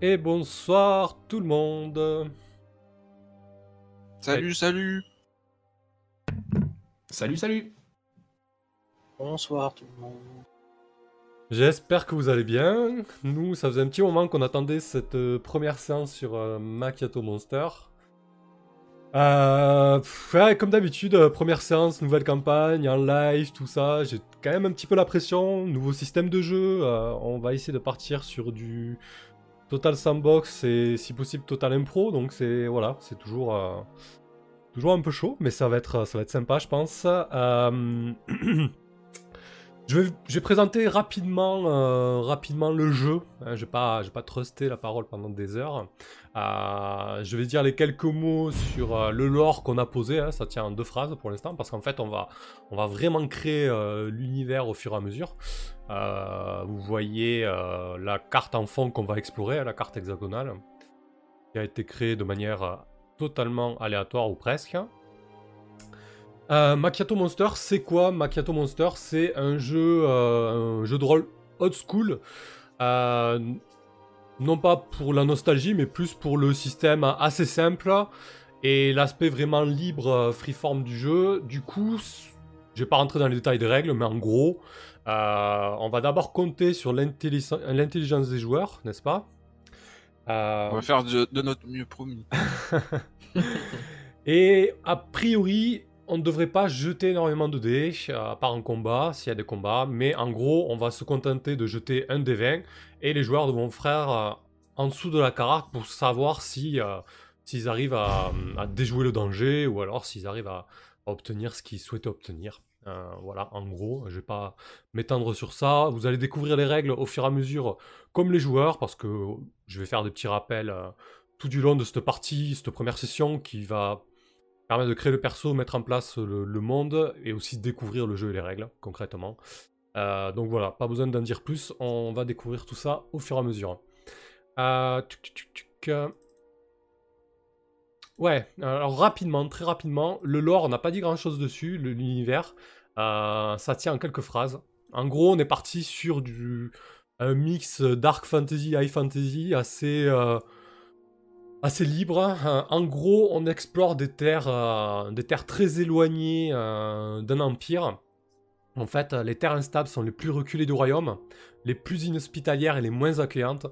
et bonsoir tout le monde. Salut, salut. Salut, salut. Bonsoir tout le monde. J'espère que vous allez bien. Nous, ça faisait un petit moment qu'on attendait cette euh, première séance sur euh, Macchiato Monster. Euh, pff, ouais, comme d'habitude, euh, première séance, nouvelle campagne, en live, tout ça. J'ai quand même un petit peu la pression. Nouveau système de jeu. euh, on va essayer de partir sur du Total Sandbox et si possible Total Impro. Donc c'est voilà, c'est toujours euh, toujours un peu chaud, mais ça va être ça va être sympa, je pense. Euh, Je vais, présenter rapidement, euh, le jeu. Hein, je vais pas, pas truster la parole pendant des heures. Euh, je vais dire les quelques mots sur euh, le lore qu'on a posé. hein, ça tient en deux phrases pour l'instant parce qu'en fait on va, on va vraiment créer l'univers au fur et à mesure. Vous voyez la carte en fond qu'on va explorer, la carte hexagonale, qui a été créée de manière totalement aléatoire ou presque. Euh, Macchiato Monster, c'est quoi Macchiato Monster, c'est un jeu, euh, un jeu de rôle old school. Euh, non pas pour la nostalgie, mais plus pour le système assez simple et l'aspect vraiment libre, euh, freeform du jeu. Du coup, je vais pas rentrer dans les détails des règles, mais en gros, on va d'abord compter sur l'intelligen- l'intelligence des joueurs, n'est-ce pas? On va faire de, de notre mieux promis. Et a priori, on ne devrait pas jeter énormément de dés, euh, à part en combat, s'il y a des combats. Mais en gros, on va se contenter de jeter un des 20 et les joueurs devront faire euh, en dessous de la carac pour savoir si euh, s'ils arrivent à, déjouer le danger ou alors s'ils arrivent à, obtenir ce qu'ils souhaitaient obtenir. Voilà, en gros, je vais pas m'étendre sur ça. Vous allez découvrir les règles au fur et à mesure, comme les joueurs, parce que je vais faire des petits rappels tout du long de cette partie, cette première session qui va de créer le perso, mettre en place le, monde et aussi découvrir le jeu et les règles concrètement. Euh, donc voilà, pas besoin d'en dire plus, on va découvrir tout ça au fur et à mesure. Euh. Ouais, alors rapidement, très rapidement, le lore, on n'a pas dit grand chose dessus, l'univers, euh, ça tient en quelques phrases. En gros, on est parti sur du un mix dark fantasy, high fantasy assez assez libre. hein. En gros, on explore des terres, euh, des terres très éloignées euh, d'un empire. En fait, les terres instables sont les plus reculées du royaume, les plus inhospitalières et les moins accueillantes.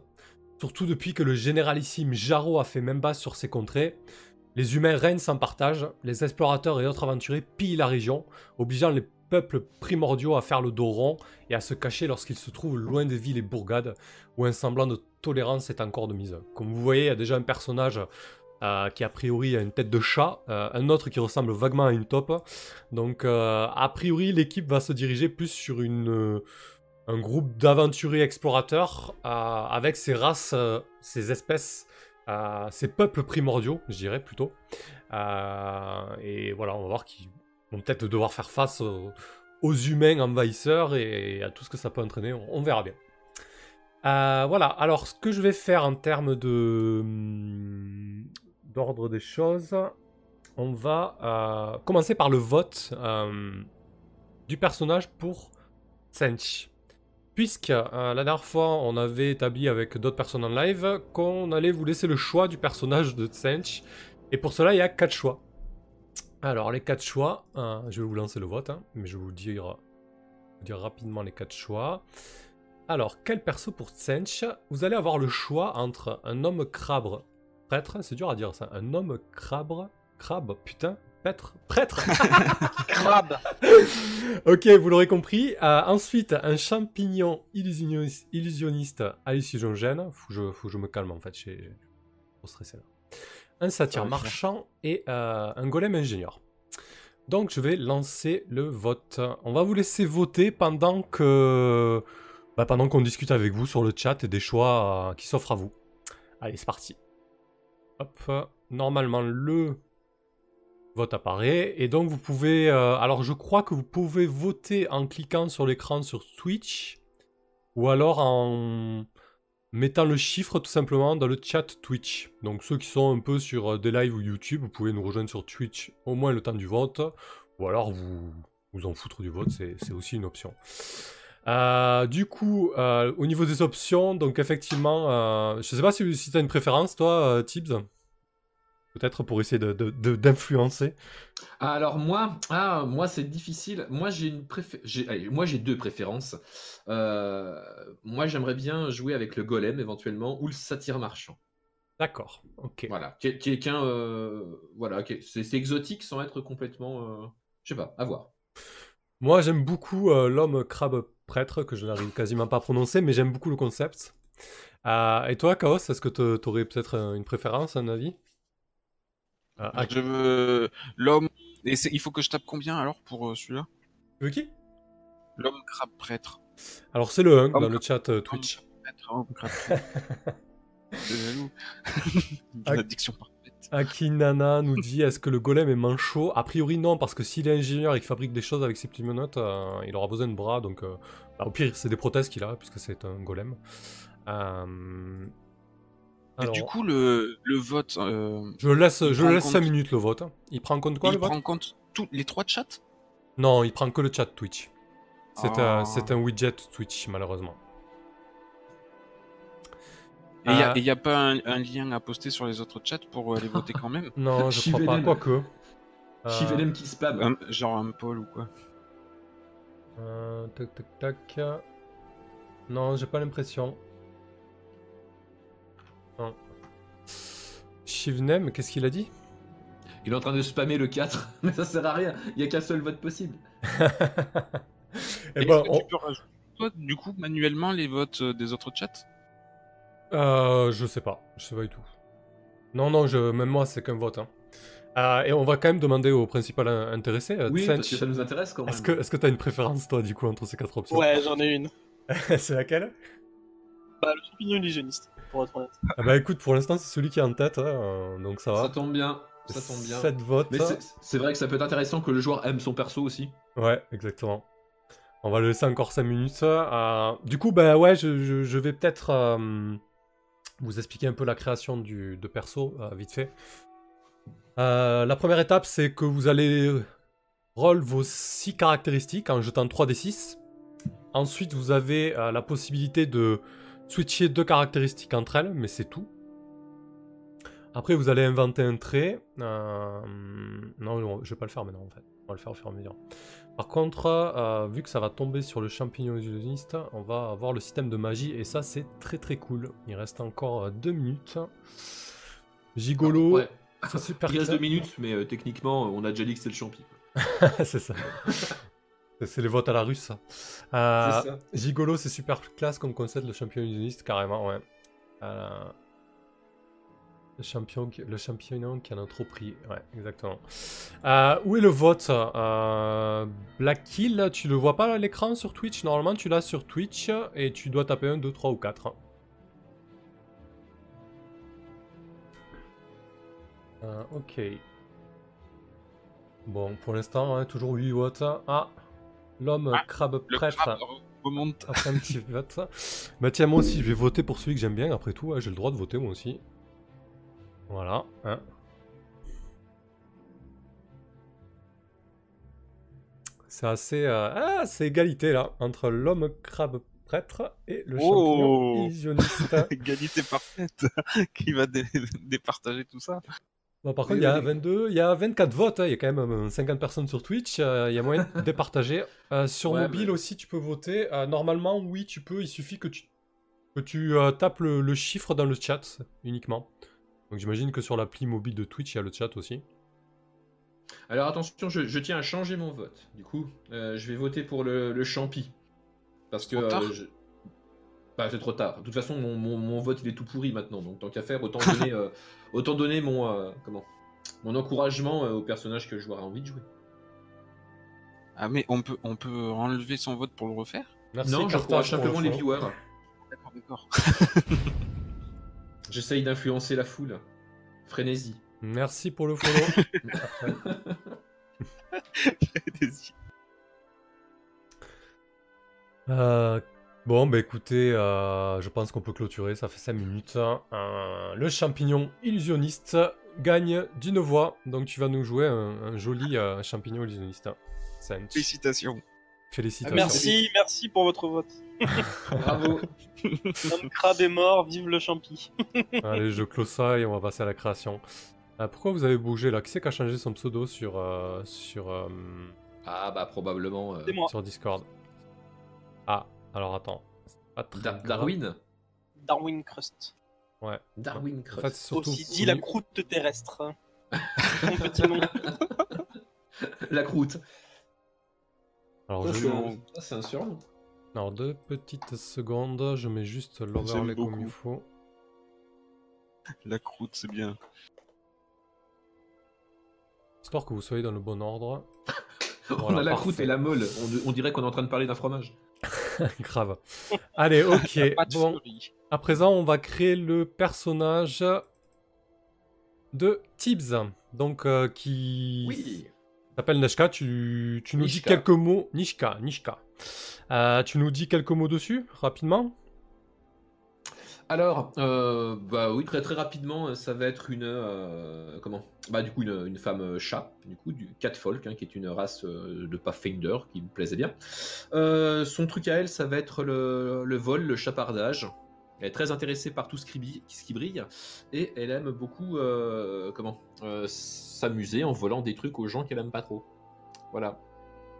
Surtout depuis que le généralissime Jarro a fait même base sur ces contrées. Les humains règnent sans partage, les explorateurs et autres aventuriers pillent la région, obligeant les peuples primordiaux à faire le dos rond et à se cacher lorsqu'ils se trouvent loin des villes et bourgades, où un semblant de tolérance est encore de mise. Comme vous voyez, il y a déjà un personnage euh, qui a priori a une tête de chat, euh, un autre qui ressemble vaguement à une taupe. Donc euh, a priori l'équipe va se diriger plus sur une, un groupe d'aventuriers explorateurs avec ces races, ces espèces, ces peuples primordiaux, je dirais plutôt. Et voilà, on va voir qu'ils peut-être devoir faire face aux, humains envahisseurs et à tout ce que ça peut entraîner, on- verra bien. Euh, voilà, alors ce que je vais faire en termes de hum, d'ordre des choses, on va euh, commencer par le vote euh, du personnage pour Sench. Puisque la dernière fois on avait établi avec d'autres personnes en live qu'on allait vous laisser le choix du personnage de Sench. Et pour cela il y a quatre choix. Alors les quatre choix, euh, je vais vous lancer le vote, hein, mais je vais vous dire, vous dire rapidement les quatre choix. Alors, quel perso pour Tsench Vous allez avoir le choix entre un homme crabre prêtre, c'est dur à dire ça, un homme crabre, crabe, putain, prêtre, prêtre Crabe Ok, vous l'aurez compris. Euh, ensuite, un champignon illusionniste, illusionniste hallucinogène. Faut que, je, faut que je me calme en fait, j'ai trop stressé là. Un satyre marchand et euh, un golem ingénieur. Donc je vais lancer le vote. On va vous laisser voter pendant que bah, pendant qu'on discute avec vous sur le chat et des choix euh, qui s'offrent à vous. Allez, c'est parti. Hop, normalement le vote apparaît et donc vous pouvez euh, alors je crois que vous pouvez voter en cliquant sur l'écran sur Twitch ou alors en mettant le chiffre tout simplement dans le chat Twitch. Donc ceux qui sont un peu sur euh, des lives ou YouTube, vous pouvez nous rejoindre sur Twitch au moins le temps du vote ou alors vous vous en foutre du vote, c'est aussi une option. Euh, du coup, euh, au niveau des options, donc effectivement, euh, je sais pas si, si tu as une préférence, toi, Tibbs? Peut-être pour essayer de- de- de- d'influencer. Ah, Alors moi, ah, moi c'est difficile. Moi j'ai une préfé- j'ai- allez, moi j'ai deux préférences. Euh, moi j'aimerais bien jouer avec le golem éventuellement ou le satyre marchand. D'accord, ok. Voilà, Quel- quelqu'un, euh, voilà, c'est exotique sans être complètement, euh, je sais pas, à voir. Moi, j'aime beaucoup euh, l'homme crabe prêtre, que je n'arrive quasiment pas à prononcer, mais j'aime beaucoup le concept. Euh, et toi, Chaos, est-ce que tu aurais peut-être une préférence, un avis? Ah, Je veux l'homme. Et il faut que je tape combien alors pour euh, celui-là? Tu veux qui? L'homme crabe prêtre. Alors, c'est le 1 Homme dans le chat euh, Twitch. Prêtre, homme crabe prêtre. Jaloux. Ah. La diction parfaite. Akinana nous dit est-ce que le golem est manchot A priori non, parce que s'il est ingénieur et qu'il fabrique des choses avec ses petites menottes, euh, il aura besoin de bras, donc euh, bah, au pire c'est des prothèses qu'il a, puisque c'est un golem. Euh, Et du coup, le, le vote, euh, je le laisse, je prend le en laisse compte- 5 minutes le vote. Il prend en compte quoi il le vote prend en compte tous les trois chats? Non, il prend que le chat Twitch. C'est un, Ah. c'est un widget Twitch, malheureusement. Et il Ah. n'y a, pas un, un lien à poster sur les autres chats pour aller voter quand même? Non, je crois pas. Chivelem. Quoique. Euh, Chivelem qui spam. Un- Genre un poll ou quoi? Euh, tac, tac, tac. Non, j'ai pas l'impression. Non. Shivnem, qu'est-ce qu'il a dit? Il est en train de spammer le 4, mais ça sert à rien. Il y a qu'un seul vote possible. Eh Est-ce ben, que on- tu peux rajouter, toi, du coup, manuellement, les votes euh, des autres chats? Euh, je sais pas, je sais pas du tout. Non, non, je... même moi, c'est qu'un vote. hein. Euh, et on va quand même demander au principal in- intéressé. euh, Oui, Tsench, parce que ça nous intéresse quand même. Est-ce que est-ce que t'as une préférence, toi, du coup, entre ces quatre options? Ouais, j'en ai une. c'est laquelle? Bah, le champignon illusionniste, pour être honnête. Ah bah écoute, pour l'instant, c'est celui qui est en tête, hein, donc ça va. Ça tombe bien. Ça tombe bien. 7 votes. Mais c'est- vrai que ça peut être intéressant que le joueur aime son perso aussi. Ouais, exactement. On va le laisser encore 5 minutes. euh, du coup, bah ouais, je, je- je vais peut-être euh, vous expliquer un peu la création du, de perso, euh, vite fait. Euh, la première étape, c'est que vous allez roll vos 6 caractéristiques en jetant 3 des 6. Ensuite, vous avez euh, la possibilité de switcher deux caractéristiques entre elles, mais c'est tout. Après, vous allez inventer un trait. Euh, Non, non, je vais pas le faire maintenant en fait. On va le faire au fur et à mesure. Par contre, euh, vu que ça va tomber sur le champignon illusionniste, on va avoir le système de magie et ça c'est très très cool. Il reste encore 2 minutes. Gigolo, Ouais. super Il reste deux minutes, mais euh, techniquement, on a déjà dit que c'est le champi. c'est ça. c'est les votes à la russe ça. Euh, ça. Gigolo c'est super classe comme concept, le champion illusionniste carrément, ouais. Euh, Le champion, qui- le champion qui en a trop pris, ouais, exactement. Euh, où est le vote? Black Kill, tu le vois pas à l'écran sur Twitch? Normalement, tu l'as sur Twitch et tu dois taper 1, 2, 3 ou 4. Euh, ok. Bon, pour l'instant, hein, toujours 8 votes. Ah, l'homme Ah, crabe prêtre. remonte. Après un petit vote. Bah tiens, moi aussi, je vais voter pour celui que j'aime bien. Après tout, hein, j'ai le droit de voter moi aussi. Voilà. hein. C'est assez... euh, Ah, c'est égalité là, entre l'homme crabe prêtre et le Oh. champignon illusionniste. Égalité parfaite. Qui va dé- départager tout ça? Bon, par Oui, contre, il y a oui. 22, il y a 24 votes, hein, il y a quand même euh, 50 personnes sur Twitch, euh, il y a moyen de départager. Euh, sur Ouais, mobile mais- aussi, tu peux voter. Euh, normalement, oui, tu peux, il suffit que tu, que tu euh, tapes le, le chiffre dans le chat uniquement. Donc j'imagine que sur l'appli mobile de Twitch, il y a le chat aussi. Alors attention, je, je tiens à changer mon vote. Du coup, euh, je vais voter pour le, le champi. Parce que. Je- Bah, c'est trop tard. De toute façon, mon, mon- mon vote il est tout pourri maintenant. Donc tant qu'à faire, autant donner, euh, autant donner mon, euh, comment mon encouragement euh, au personnage que a envie de jouer. Ah mais on peut, on peut enlever son vote pour le refaire? Merci, non, j'encourage le simplement les viewers. D'accord, d'accord. J'essaye d'influencer la foule. Frénésie. Merci pour le follow. Euh, bon, bah écoutez, euh, je pense qu'on peut clôturer, ça fait 5 minutes. Euh, le champignon illusionniste gagne d'une voix, donc tu vas nous jouer un, un joli euh, champignon illusionniste. Félicitations. Félicitations. Merci, merci pour votre vote. Bravo. Homme crabe est mort, vive le champi. Allez, je close ça et on va passer à la création. Euh, pourquoi vous avez bougé là? Qui c'est qui a changé son pseudo sur, euh, sur, euh, Ah bah probablement euh, sur Discord? Ah, alors attends. C'est Pas très Dar-. Darwin. Darwin Crust. Ouais. Darwin En Crust. fait, c'est surtout. Aussi dit la croûte terrestre. petit nom. La croûte. Alors, je... c'est un- ça, c'est un surnom. Alors, deux petites secondes, je mets juste l'overlay comme il faut. La croûte, c'est bien. Histoire que vous soyez dans le bon ordre. on Voilà, a la parfait. croûte et la molle. On, on dirait qu'on est en train de parler d'un fromage. Grave. Allez, ok. Bon, à présent, on va créer le personnage de Tibbs. Donc, euh, qui Oui. s'appelle Nishka. Tu, tu nous dis quelques mots. Nishka, Nishka. Euh, tu nous dis quelques mots dessus, rapidement? Alors, euh, bah oui, très très rapidement, ça va être une euh, comment? Bah du coup une, femme euh, chat, du coup du catfolk, hein, qui est une race euh, de Pathfinder qui me plaisait bien. Euh, son truc à elle, ça va être le, le vol, le chapardage. Elle est très intéressée par tout ce qui, brille- et elle aime beaucoup comment s'amuser en volant des trucs aux gens qu'elle aime pas trop. Voilà.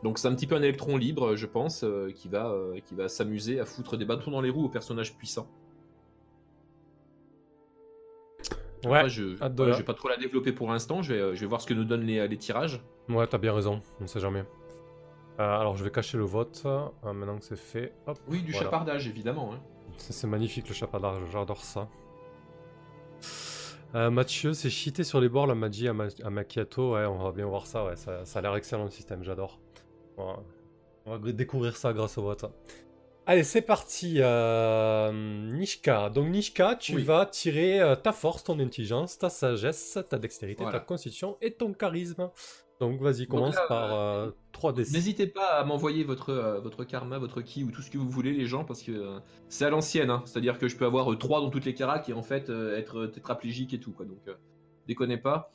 Donc c'est un petit peu un électron libre, je pense, qui va, qui va s'amuser à foutre des bâtons dans les roues aux personnages puissants. Ouais, Après, je, vais pas trop la développer pour l'instant. Je vais, euh, je vais voir ce que nous donnent les, les tirages. ouais, t'as bien raison. On sait jamais. Euh, alors, je vais cacher le vote. euh, maintenant que c'est fait. Hop. Oui, du Voilà. chapardage, évidemment. hein. C'est magnifique le chapadage, j'adore ça. Euh, Mathieu, c'est cheaté sur les bords la magie à, ma- à macchiato. Ouais, on va bien voir ça. Ouais, ça, ça a l'air excellent le système, j'adore. On va découvrir ça grâce au vote. Allez, c'est parti. euh, Nishka. Donc, Nishka, tu Oui. vas tirer euh, ta force, ton intelligence, ta sagesse, ta dextérité, Voilà. ta constitution et ton charisme. Donc, vas-y, commence là, par euh, euh, 3d6. N'hésitez pas à m'envoyer votre, euh, votre karma, votre ki ou tout ce que vous voulez, les gens, parce que euh, c'est à l'ancienne. hein. C'est-à-dire que je peux avoir 3 dans toutes les caracs et en fait euh, être tétraplégique et tout. Quoi. Donc, euh, déconnez pas.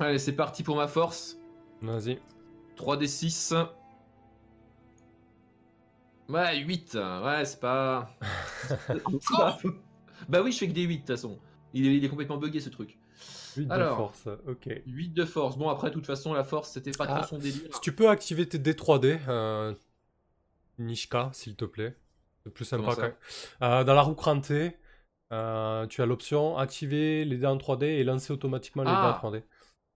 Allez, c'est parti pour ma force. Vas-y. 3d6. Ouais, 8. Ouais, c'est pas. c'est pas- Bah oui, je fais que des 8 de toute façon. Il est, il est complètement buggé ce truc. 8 de force, ok. 8 de force. Bon, après, de toute façon, la force, c'était pas Ah, trop son délire. Si tu peux activer tes D3D, euh, Nishka, s'il te plaît. C'est plus sympa. Quand- Euh, dans la roue crantée, euh, tu as l'option activer les dés en 3D et lancer automatiquement les Ah. dés en 3D.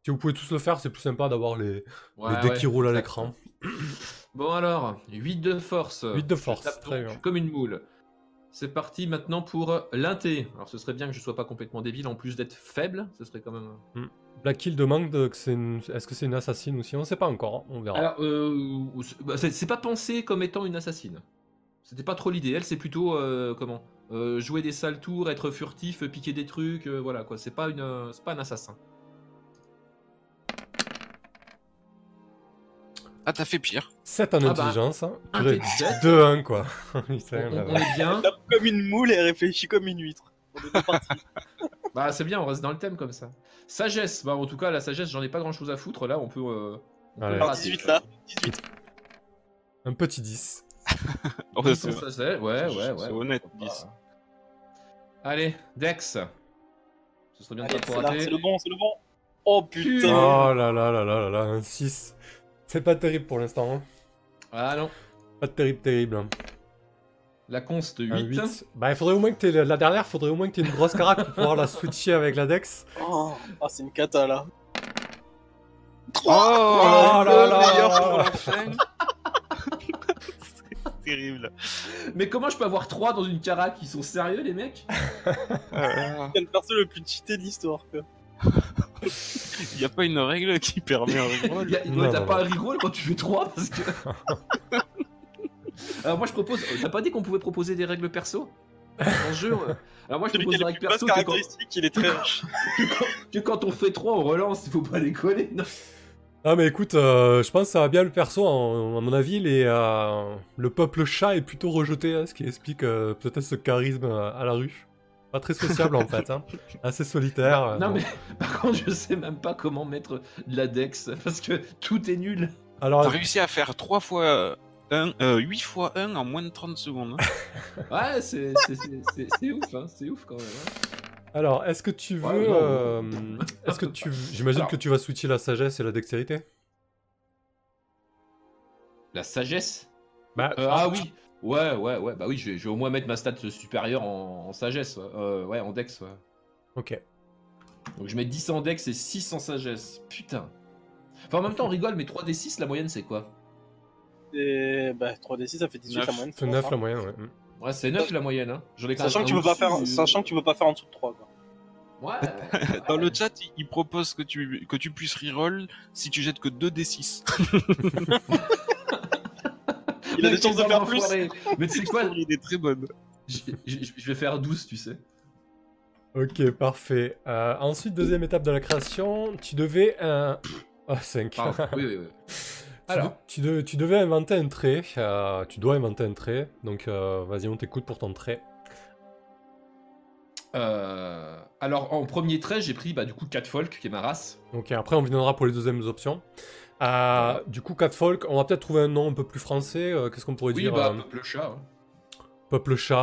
Si vous pouvez tous le faire, c'est plus sympa d'avoir les, Ouais, les dés ouais, qui roulent à l'écran. Bon alors, 8 de force. 8 de force, très bien. Comme une moule. C'est parti maintenant pour l'inté. Alors ce serait bien que je sois pas complètement débile en plus d'être faible. Ce serait quand même. Black Hill demande que c'est une... est-ce que c'est une assassine aussi? On sait pas encore, hein, on verra. Alors, euh, bah, c'est pas pensé comme étant une assassine. C'était pas trop l'idée. Elle, c'est plutôt euh, comment? Euh, jouer des sales tours, être furtif, piquer des trucs, voilà quoi. C'est pas une, c'est pas un assassin. Ah, t'as fait pire. 7 en Ah bah, intelligence. hein. un Purée, T7. 2-1 quoi. On, Putain, on- la on vache. est bien. Tape comme une moule et réfléchit comme une huître. On est parti. Bah c'est bien, on reste dans le thème comme ça. Sagesse. Bah en tout cas la sagesse, j'en ai pas grand chose à foutre. Là, on peut. euh, on peut Allez. le Alors, rater. 18 là. 18. Un petit 10. Oh, Ouais, ouais, ouais. c'est honnête, Pourquoi 10. pas. Allez, Dex. Ce serait bien de Allez, pas c'est trop là, rater. c'est le bon, c'est le bon. Oh putain. Oh là là là là là là, un 6. C'est pas terrible pour l'instant. hein. Ah non. Pas terrible, terrible. hein. La conste 8. Un 8. Bah, il faudrait au moins que t'aies la dernière, faudrait au moins que t'aies une grosse carac pour pouvoir la switcher avec la Dex. Oh, c'est une cata là. Oh, Oh là. C'est terrible. Mais comment je peux avoir 3 dans une carac? Ils sont sérieux les mecs? C'est le perso le plus cheaté de l'histoire quoi. Il y a pas une règle qui permet un reroll. Ouais, T'as pas un reroll quand tu fais 3 parce que. Alors moi je propose. T'as pas dit qu'on pouvait proposer des règles perso? Dans le jeu euh. Alors moi je propose des règles perso que quand, il est très riche. que quand on fait 3 on relance, il faut pas déconner. Non. Ah, mais écoute, euh, je pense que ça va bien le perso. en- À mon avis, les, euh, le peuple chat est plutôt rejeté, hein, ce qui explique euh, peut-être ce charisme euh, à la rue. Pas très sociable en fait, hein. assez solitaire. euh, non mais par contre je sais même pas comment mettre de la dex parce que tout est nul. Alors, T'as réussi à faire 3 fois 1, 8 fois 1 en moins de 30 secondes. hein. Ouais, c'est c'est- c'est- c'est- c'est ouf, hein, c'est ouf quand même. hein. alors est-ce que tu veux. Ouais, euh, Est-ce que tu. J'imagine Alors. que tu vas switcher la sagesse et la dextérité? La sagesse? Bah, Euh, Ah oui Ouais, ouais, ouais, bah oui, je vais, je vais au moins mettre ma stat supérieure en, en sagesse, ouais. Euh, ouais, en dex, ouais. Ok. Donc je mets 10 en dex et 6 en sagesse. Putain. Enfin, en même temps, on rigole, mais 3d6, la moyenne, c'est quoi? Et bah 3d6 ça fait 18 la Neuf. moyenne. C'est 9 la moyenne, ouais. Ouais, c'est 9 la moyenne, hein. J'en ai quand Sachant que, tu peux pas faire, euh. sachant que tu peux pas faire en dessous de 3 quoi. Ouais. Dans le chat, il- propose que tu, que tu puisses reroll si tu jettes que 2 d6. Il a des chances de faire enfoiré. Mais tu sais quoi Il est très bonne. je, vais faire 12, tu sais. Ok, parfait. Euh, ensuite, deuxième étape de la création, tu devais. un Ah, 5. Pardon. Oui, oui, oui. Tu, Alors. de- tu, de- tu devais inventer un trait. euh, tu dois inventer un trait. Donc, euh, vas-y, on t'écoute pour ton trait. Euh, alors, en premier trait, j'ai pris bah, du coup Catfolk, qui est ma race. Ok, après, on viendra pour les deuxièmes options. Euh, Du coup, Catfolk, on va peut-être trouver un nom un peu plus français. euh, Qu'est-ce qu'on pourrait Oui, dire bah, euh, peuple chat. hein. Peuple chat,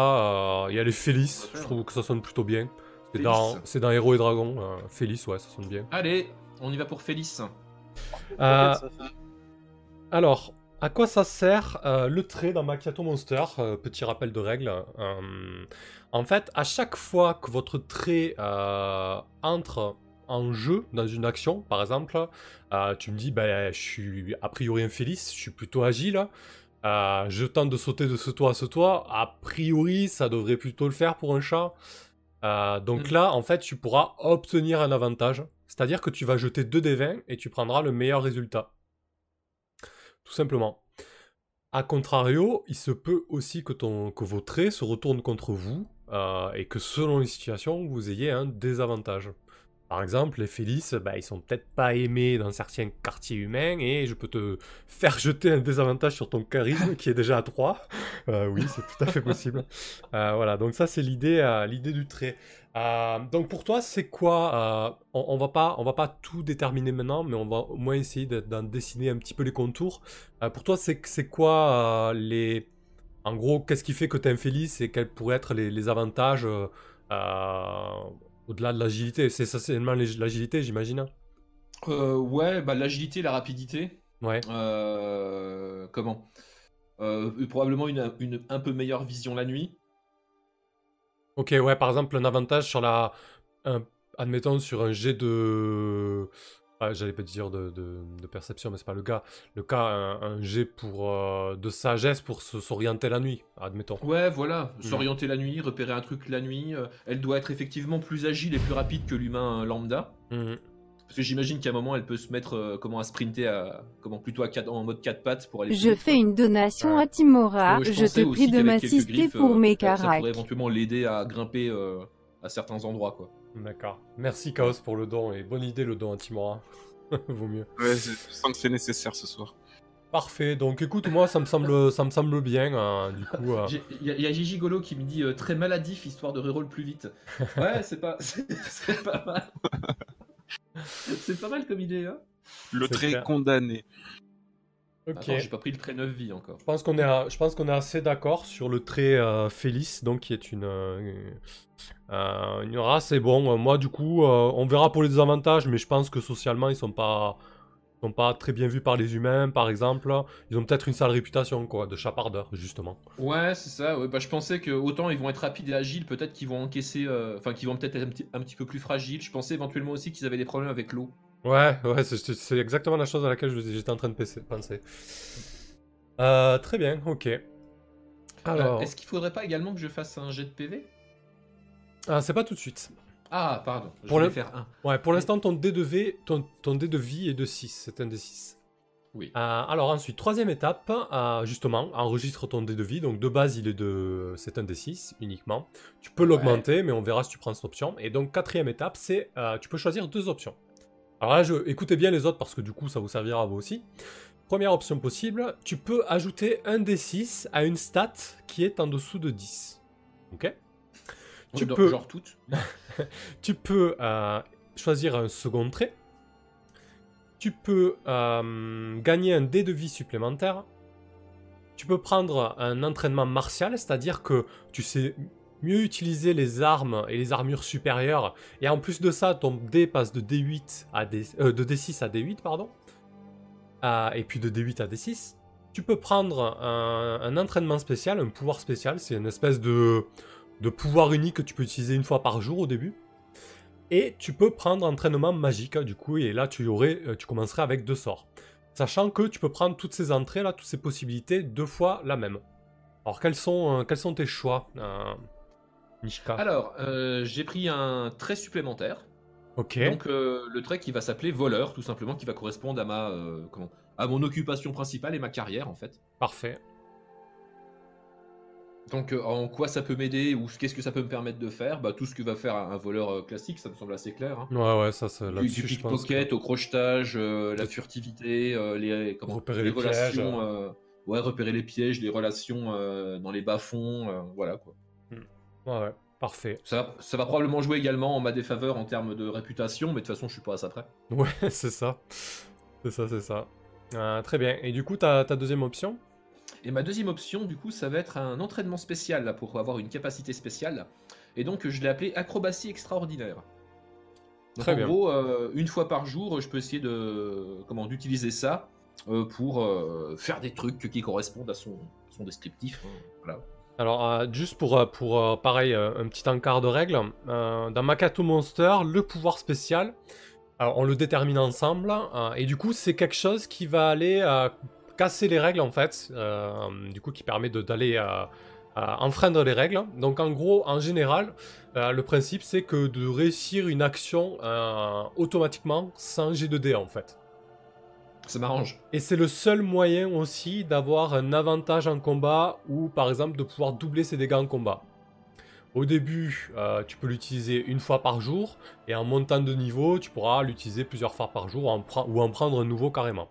euh, il y a les Félices. Je trouve que ça sonne plutôt bien. C'est Félice. dans, Héros et Dragons. euh, Félice, ouais, ça sonne bien. Allez, on y va pour. Euh, fait- Alors, à quoi ça sert euh, le trait dans Macchiato Monster Euh, Petit rappel de règle. euh, en fait, à chaque fois que votre trait euh, entre en jeu dans une action, par exemple, euh, tu me dis, ben, je suis a priori un Félix, je suis plutôt agile. euh, je tente de sauter de ce toit à ce toit. A priori, ça devrait plutôt le faire pour un chat. Euh, donc Mm. là, en fait, tu pourras obtenir un avantage. C'est-à-dire que tu vas jeter 2 des 20 et tu prendras le meilleur résultat. Tout simplement. A contrario, il se peut aussi que, ton, que vos traits se retournent contre vous euh, et que selon les situations, vous ayez un désavantage. Par exemple, les Félices, bah, ils sont peut-être pas aimés dans certains quartiers humains et je peux te faire jeter un désavantage sur ton charisme qui est déjà à 3. Euh, oui, c'est tout à fait possible. Euh, voilà, donc ça c'est l'idée euh, l'idée du trait. Donc pour toi, c'est quoi on, on va pas on va pas tout déterminer maintenant, mais on va au moins essayer de- d'en dessiner un petit peu les contours. Pour toi, c'est quoi les en gros, qu'est-ce qui fait que tu es infelice et quels pourraient être les, les avantages au-delà de l'agilité C'est essentiellement les- l'agilité, j'imagine. hein Euh, ouais, bah, l'agilité, la rapidité. Ouais. Euh, comment? Euh, Probablement une, une un peu meilleure vision la nuit. Ok, ouais, par exemple, un avantage sur la. un- admettons, sur un jet de. Ah, J'allais pas dire de, de- de perception, mais c'est pas le cas. Le cas, un, un jet pour, euh, de sagesse pour s'orienter la nuit, admettons. Ouais, voilà. Mhm. S'orienter la nuit, repérer un truc la nuit. euh, elle doit être effectivement plus agile et plus rapide que l'humain lambda. Mhm. Parce que j'imagine qu'à un moment, elle peut se mettre euh, comment à sprinter à, comment plutôt à quatre- en mode 4 pattes pour aller. Je fais quoi. une donation Ouais. à Timora. Ouais, Je, te prie de m'assister pour euh, mes ça- Ça caracs. pourrait éventuellement l'aider à grimper euh, à certains endroits, quoi. D'accord. Merci Chaos pour le don et bonne idée le don à Timora. Vaut mieux. Ouais, je sens que c'est nécessaire ce soir. Parfait. Donc écoute, moi ça me semble, ça me semble bien. hein, du coup, euh, Il y, a- il y a Gigi Golo qui me dit euh, très maladif histoire de reroll plus vite. Ouais, c'est pas, c'est pas mal. c'est pas mal comme idée, hein. Le trait clair. condamné. Ok. J'ai pas pris le trait 9 vie encore. Je pense qu'on est, à- je pense qu'on est assez d'accord sur le trait euh, Félice, donc qui est une, euh, euh, une race. Et bon, moi du coup, euh, on verra pour les désavantages, mais je pense que socialement ils sont pas, sont pas très bien vus par les humains, par exemple. Ils ont peut-être une sale réputation, quoi, de chapardeur, justement. Ouais, c'est ça. Ouais, bah, je pensais que autant ils vont être rapides et agiles, peut-être qu'ils vont encaisser, enfin qu'ils vont peut-être être un petit, un petit peu plus fragiles. Je pensais éventuellement aussi qu'ils avaient des problèmes avec l'eau. Ouais, ouais, c'est- exactement la chose à laquelle je- j'étais en train de penser. Euh, très bien, ok. Alors, Euh, Est-ce qu'il faudrait pas également que je fasse un jet de PV ah, c'est pas tout de suite. Ah, pardon. Je Pour vais le- faire un. Ouais, pour l'instant, ton dé de V, ton, ton dé de vie est de 6. C'est un d 6. Oui. Euh, alors ensuite, troisième étape, euh, justement, enregistre ton dé de vie. Donc de base, il est de, c'est un d6 uniquement. Tu peux Ouais. l'augmenter, mais on verra si tu prends cette option. Et donc quatrième étape, c'est, euh, tu peux choisir deux options. Alors là, je, écoutez bien les autres parce que du coup, ça vous servira à vous aussi. Première option possible, tu peux ajouter un d6 à une stat qui est en dessous de 10. Ok? Tu peux- Genre toutes. tu peux euh, choisir un second trait. tu peux euh, gagner un dé de vie supplémentaire. Tu peux prendre un entraînement martial, c'est-à-dire que tu sais mieux utiliser les armes et les armures supérieures. Et en plus de ça, ton dé passe de D8 à D, euh, de D6 à D8, pardon. Euh, et puis de D8 à D6. Tu peux prendre un, entraînement spécial, un pouvoir spécial. C'est une espèce de, de pouvoir unique que tu peux utiliser une fois par jour au début. Et tu peux prendre entraînement magique, du coup, et là tu, aurais, euh, tu commencerais avec deux sorts. Sachant que tu peux prendre toutes ces entrées, là, toutes ces possibilités, deux fois la même. Alors, quels sont, euh, quels sont tes choix, Alors, euh, j'ai pris un trait supplémentaire. Ok. Donc, euh, le trait qui va s'appeler voleur, tout simplement, qui va correspondre à ma, euh, comment, à mon occupation principale et ma carrière, en fait. Parfait. Donc, en quoi ça peut m'aider ou qu'est-ce que ça peut me permettre de faire? Bah, tout ce que va faire un, voleur classique, ça me semble assez clair. hein. Ouais, ouais, ça, c'est Du, du pickpocket que- au crochetage, euh, la furtivité, euh, les, comment, Repérer les relations, pièges. euh, ouais, repérer les pièges, les relations dans les bas-fonds, voilà quoi. Ouais, parfait. Ça, va- ça va probablement jouer également en ma défaveur en termes de réputation, mais de toute façon, je suis pas à ça près. Ouais, c'est ça. C'est ça, c'est ça. Euh, très bien. Et du coup, ta, ta deuxième option? Et ma deuxième option, du coup, ça va être un entraînement spécial là, pour avoir une capacité spéciale. Et donc, je l'ai appelé acrobatie extraordinaire. Donc, Très en bien. gros, euh, une fois par jour, je peux essayer de comment d'utiliser ça euh, pour faire des trucs qui correspondent à son, son descriptif. hein. Voilà. Alors, euh, juste pour, euh, euh, pareil, un petit encart de règles. dans Makato Monster, le pouvoir spécial, on le détermine ensemble. et du coup, c'est quelque chose qui va aller casser les règles, en fait. du coup, qui permet d'aller enfreindre les règles. Donc, en gros, en général, le principe, c'est que de réussir une action automatiquement sans jet de dé, en fait. Ça m'arrange. Et c'est le seul moyen aussi d'avoir un avantage en combat ou par exemple de pouvoir doubler ses dégâts en combat. Au début, euh, tu peux l'utiliser une fois par jour et en montant de niveau, tu pourras l'utiliser plusieurs fois par jour ou en, prendre un nouveau carrément.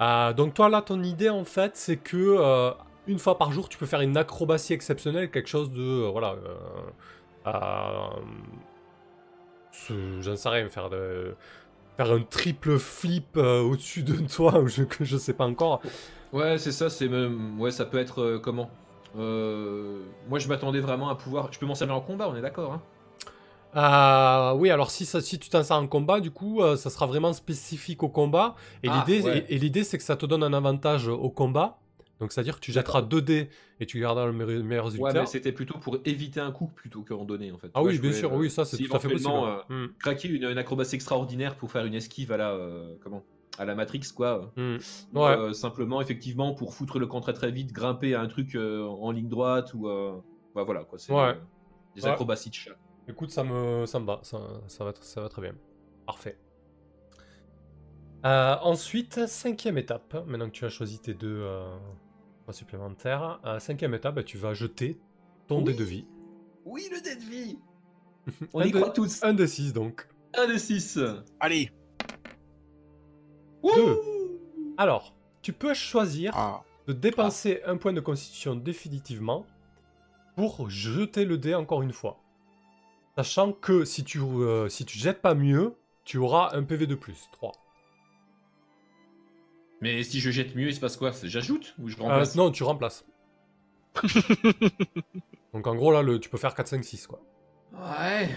Euh, donc toi là, ton idée en fait, c'est que euh, une fois par jour, tu peux faire une acrobatie exceptionnelle, quelque chose de voilà. J'en sais rien, faire de faire un triple flip euh, au-dessus de toi, ou je, que je sais pas encore. Ouais, c'est ça. C'est même... ouais, ça peut être euh, comment Euh, Moi, je m'attendais vraiment à pouvoir. Je peux m'en servir en combat, on est d'accord. Hein Euh, oui, alors si, ça, si tu t'en sers en combat, du coup, euh, ça sera vraiment spécifique au combat. Et Ah, l'idée, ouais. et, et l'idée, c'est que ça te donne un avantage au combat. Donc, c'est-à-dire que tu jetteras 2 dés et tu garderas le meilleur, meilleur résultat. Ouais, mais c'était plutôt pour éviter un coup plutôt qu'en donner en fait. ah oui, bien voulais, sûr, euh, oui, ça c'est si tout à fait possible. euh, Hmm, craquer une, une acrobatie extraordinaire pour faire une esquive à la euh, comment? À la Matrix quoi. hmm. Ouais. simplement effectivement pour foutre le camp très très vite, grimper à un truc en ligne droite ou bah voilà quoi. C'est Ouais. des acrobaties de chat. Écoute, ça me, ça me va, ça, ça, va, ça va très bien. Parfait. Euh, ensuite, cinquième étape, maintenant que tu as choisi tes deux euh, points supplémentaires, euh, cinquième étape, bah, tu vas jeter ton dé de vie. Oui le dé de vie. On y de- croit tous. Un de 6 donc. Un de 6. Allez Deux. Alors, tu peux choisir Ah. de dépenser un point de constitution définitivement pour jeter le dé encore une fois. Sachant que si tu, euh, si tu jettes pas mieux, tu auras un PV de plus, 3. Mais si je jette mieux, il se passe quoi? J'ajoute ou je Euh, remplace? non, tu remplaces. Donc en gros là, le, tu peux faire 4, 5, 6 quoi. Ouais.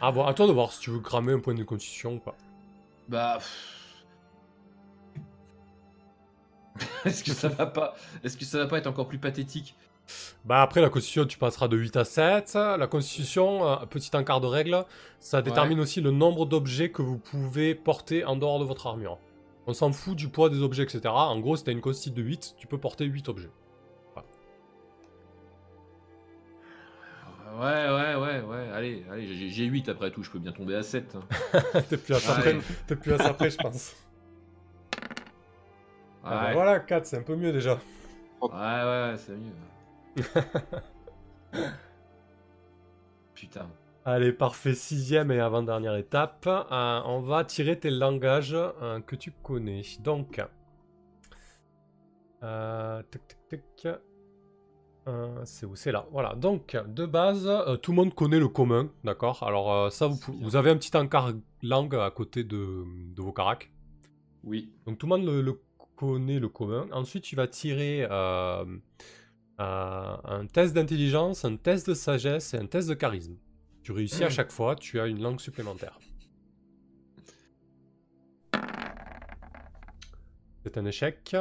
Ah bon, à toi de voir si tu veux cramer un point de constitution ou pas. Bah. pff. Est-ce que ça va pas Est-ce que ça va pas être encore plus pathétique? Bah après la constitution tu passeras de 8 à 7. La constitution, euh, petit encart de règle, ça détermine aussi le nombre d'objets que vous pouvez porter en dehors de votre armure. On s'en fout du poids des objets, etc. En gros, si t'as une constitution de 8, tu peux porter 8 objets. Ouais, ouais, ouais, ouais. Allez, allez, j'ai- j'ai 8 après tout, je peux bien tomber à 7. hein. T'es plus à ça Allez. près, t'es plus à ça près, je pense. Ah bah Ouais, voilà, 4, c'est un peu mieux déjà. ouais, ouais, c'est mieux. Putain. Allez, parfait. Sixième et avant-dernière étape. Euh, on va tirer tes langages euh, que tu connais. Donc, euh, c'est où? C'est là. Voilà. Donc, de base, tout le monde connaît le commun, d'accord? Alors, ça, vous, avez un petit encart langue à côté de, de vos caracs. Oui. Donc tout le monde le, le connaît, le commun. Ensuite, tu vas tirer un test d'intelligence, un test de sagesse et un test de charisme. Tu réussis à chaque fois, tu as une langue supplémentaire. C'est un échec.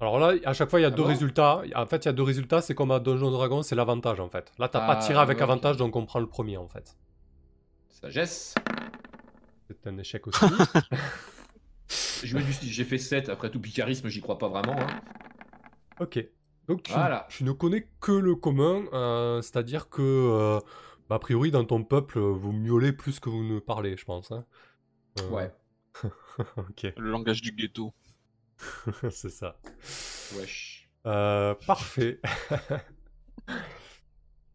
Alors là, à chaque fois, il y a Ah deux bon résultats. En fait, il y a deux résultats. C'est comme à Donjon Dragon, c'est l'avantage en fait. Là, t'as pas Ah, tiré avec ouais, avantage, donc on prend le premier en fait. Sagesse. C'est un échec aussi. J'ai fait 7, après tout, puis charisme, j'y crois pas vraiment. hein. Ok. Donc tu, Voilà. tu ne connais que le commun, euh, c'est-à-dire que, euh, bah, a priori, dans ton peuple, vous miaulez plus que vous ne parlez, je pense. hein. Euh, Ouais, ok, Le langage du ghetto. c'est ça. wesh. Euh, parfait.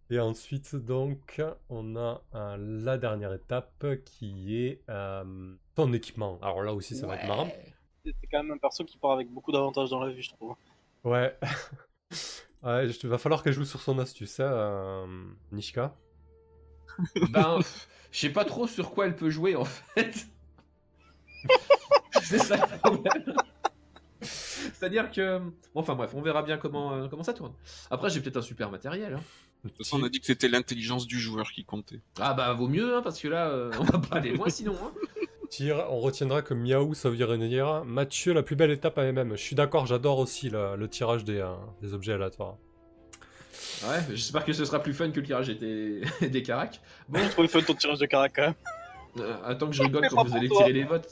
Et ensuite, donc, on a euh, la dernière étape qui est euh, ton équipement. Alors là aussi, ça va être marrant. C'est quand même un perso qui part avec beaucoup d'avantages dans la vie, je trouve. Ouais. ouais, il va falloir qu'elle joue sur son astuce, hein, euh, Nishka. Ben, je sais pas trop sur quoi elle peut jouer en fait. C'est ça le problème. C'est-à-dire que. bon, Enfin bref, on verra bien comment, euh, comment ça tourne. Après, j'ai peut-être un super matériel. hein. De toute façon, on a dit que c'était l'intelligence du joueur qui comptait. Ah bah, vaut mieux, hein, parce que là, euh, on va pas aller loin sinon. hein. Tire, on retiendra que Miaou, ça veut dire Mathieu, la plus belle étape à MM. Je suis d'accord, j'adore aussi le, le tirage des, euh, des objets aléatoires. Ouais, j'espère que ce sera plus fun que le tirage des, des caracs. Bon, J'ai trouvé fun ton tirage de carac quand même. euh, attends que je rigole quand vous allez toi. tirer les votes.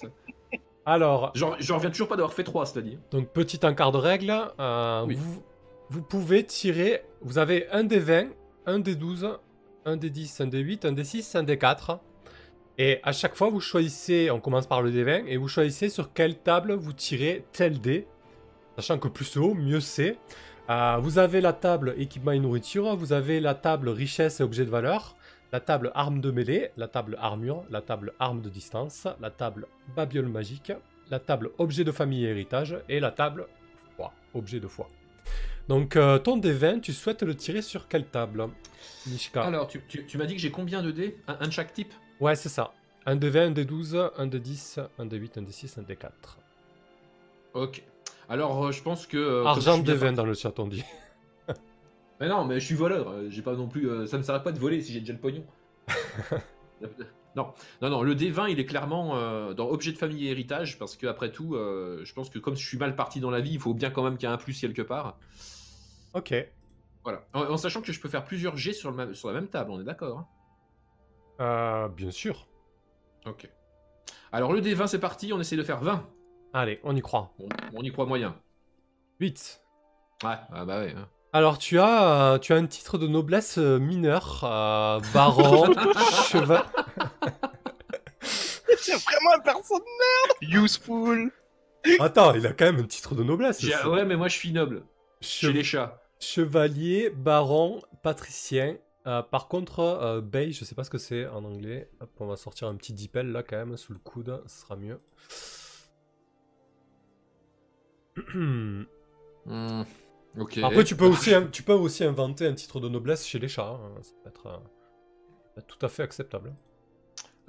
Alors, Genre, je reviens toujours pas d'avoir fait 3, cela dit. donc petit encart de règle, euh, Oui. vous, vous pouvez tirer, vous avez un des 20, un des 12, un des 10, un des 8, un des 6, un des 4. Et à chaque fois, vous choisissez, on commence par le D20, et vous choisissez sur quelle table vous tirez tel dé. Sachant que plus c'est haut, mieux c'est. Euh, vous avez la table équipement et nourriture, vous avez la table richesse et objets de valeur, la table armes de mêlée, la table armure, la table armes de distance, la table babiole magique, la table objet de famille et héritage, et la table foi, objet de foi. Donc euh, ton D20, tu souhaites le tirer sur quelle table Nishka? Alors, tu, tu- tu m'as dit que j'ai combien de dés? Un, un de chaque type? Ouais, c'est ça. Un D20, un D12, un D10, un D8, un D6, un D4. Ok. Alors, euh, je pense que. euh, Argent bien D20 dans le chat, on dit. Mais non, mais je suis voleur. euh, J'ai pas non plus. ça me sert à pas de voler si j'ai déjà le pognon? non, non, non. Le D20, il est clairement euh, dans objet de famille et héritage parce que après tout, euh, je pense que comme je suis mal parti dans la vie, il faut bien quand même qu'il y ait un plus quelque part. Ok. Voilà. En, en sachant que je peux faire plusieurs G sur, le même- sur la même table, on est d'accord. hein? Euh, bien sûr. ok. Alors le D20, c'est parti. On essaie de faire 20. Allez, on y croit. On y croit moyen. 8. Ouais, ah bah ouais. hein. Alors, tu as, euh, tu as un titre de noblesse euh, mineur, euh, baron, cheval. C'est vraiment un perso de Useful Attends, il a quand même un titre de noblesse. J'ai- Ouais, mais moi je suis noble. Che- Chez les chats. Chevalier, baron, patricien. Euh, par contre, euh, Bay, je sais pas ce que c'est en anglais. Hop, on va sortir un petit dipel là quand même sous le coude, ce sera mieux. Hmm, Ok. Après, tu peux, aussi, tu peux aussi inventer un titre de noblesse chez les chats. hein. Ça peut être, euh, ça peut être tout à fait acceptable.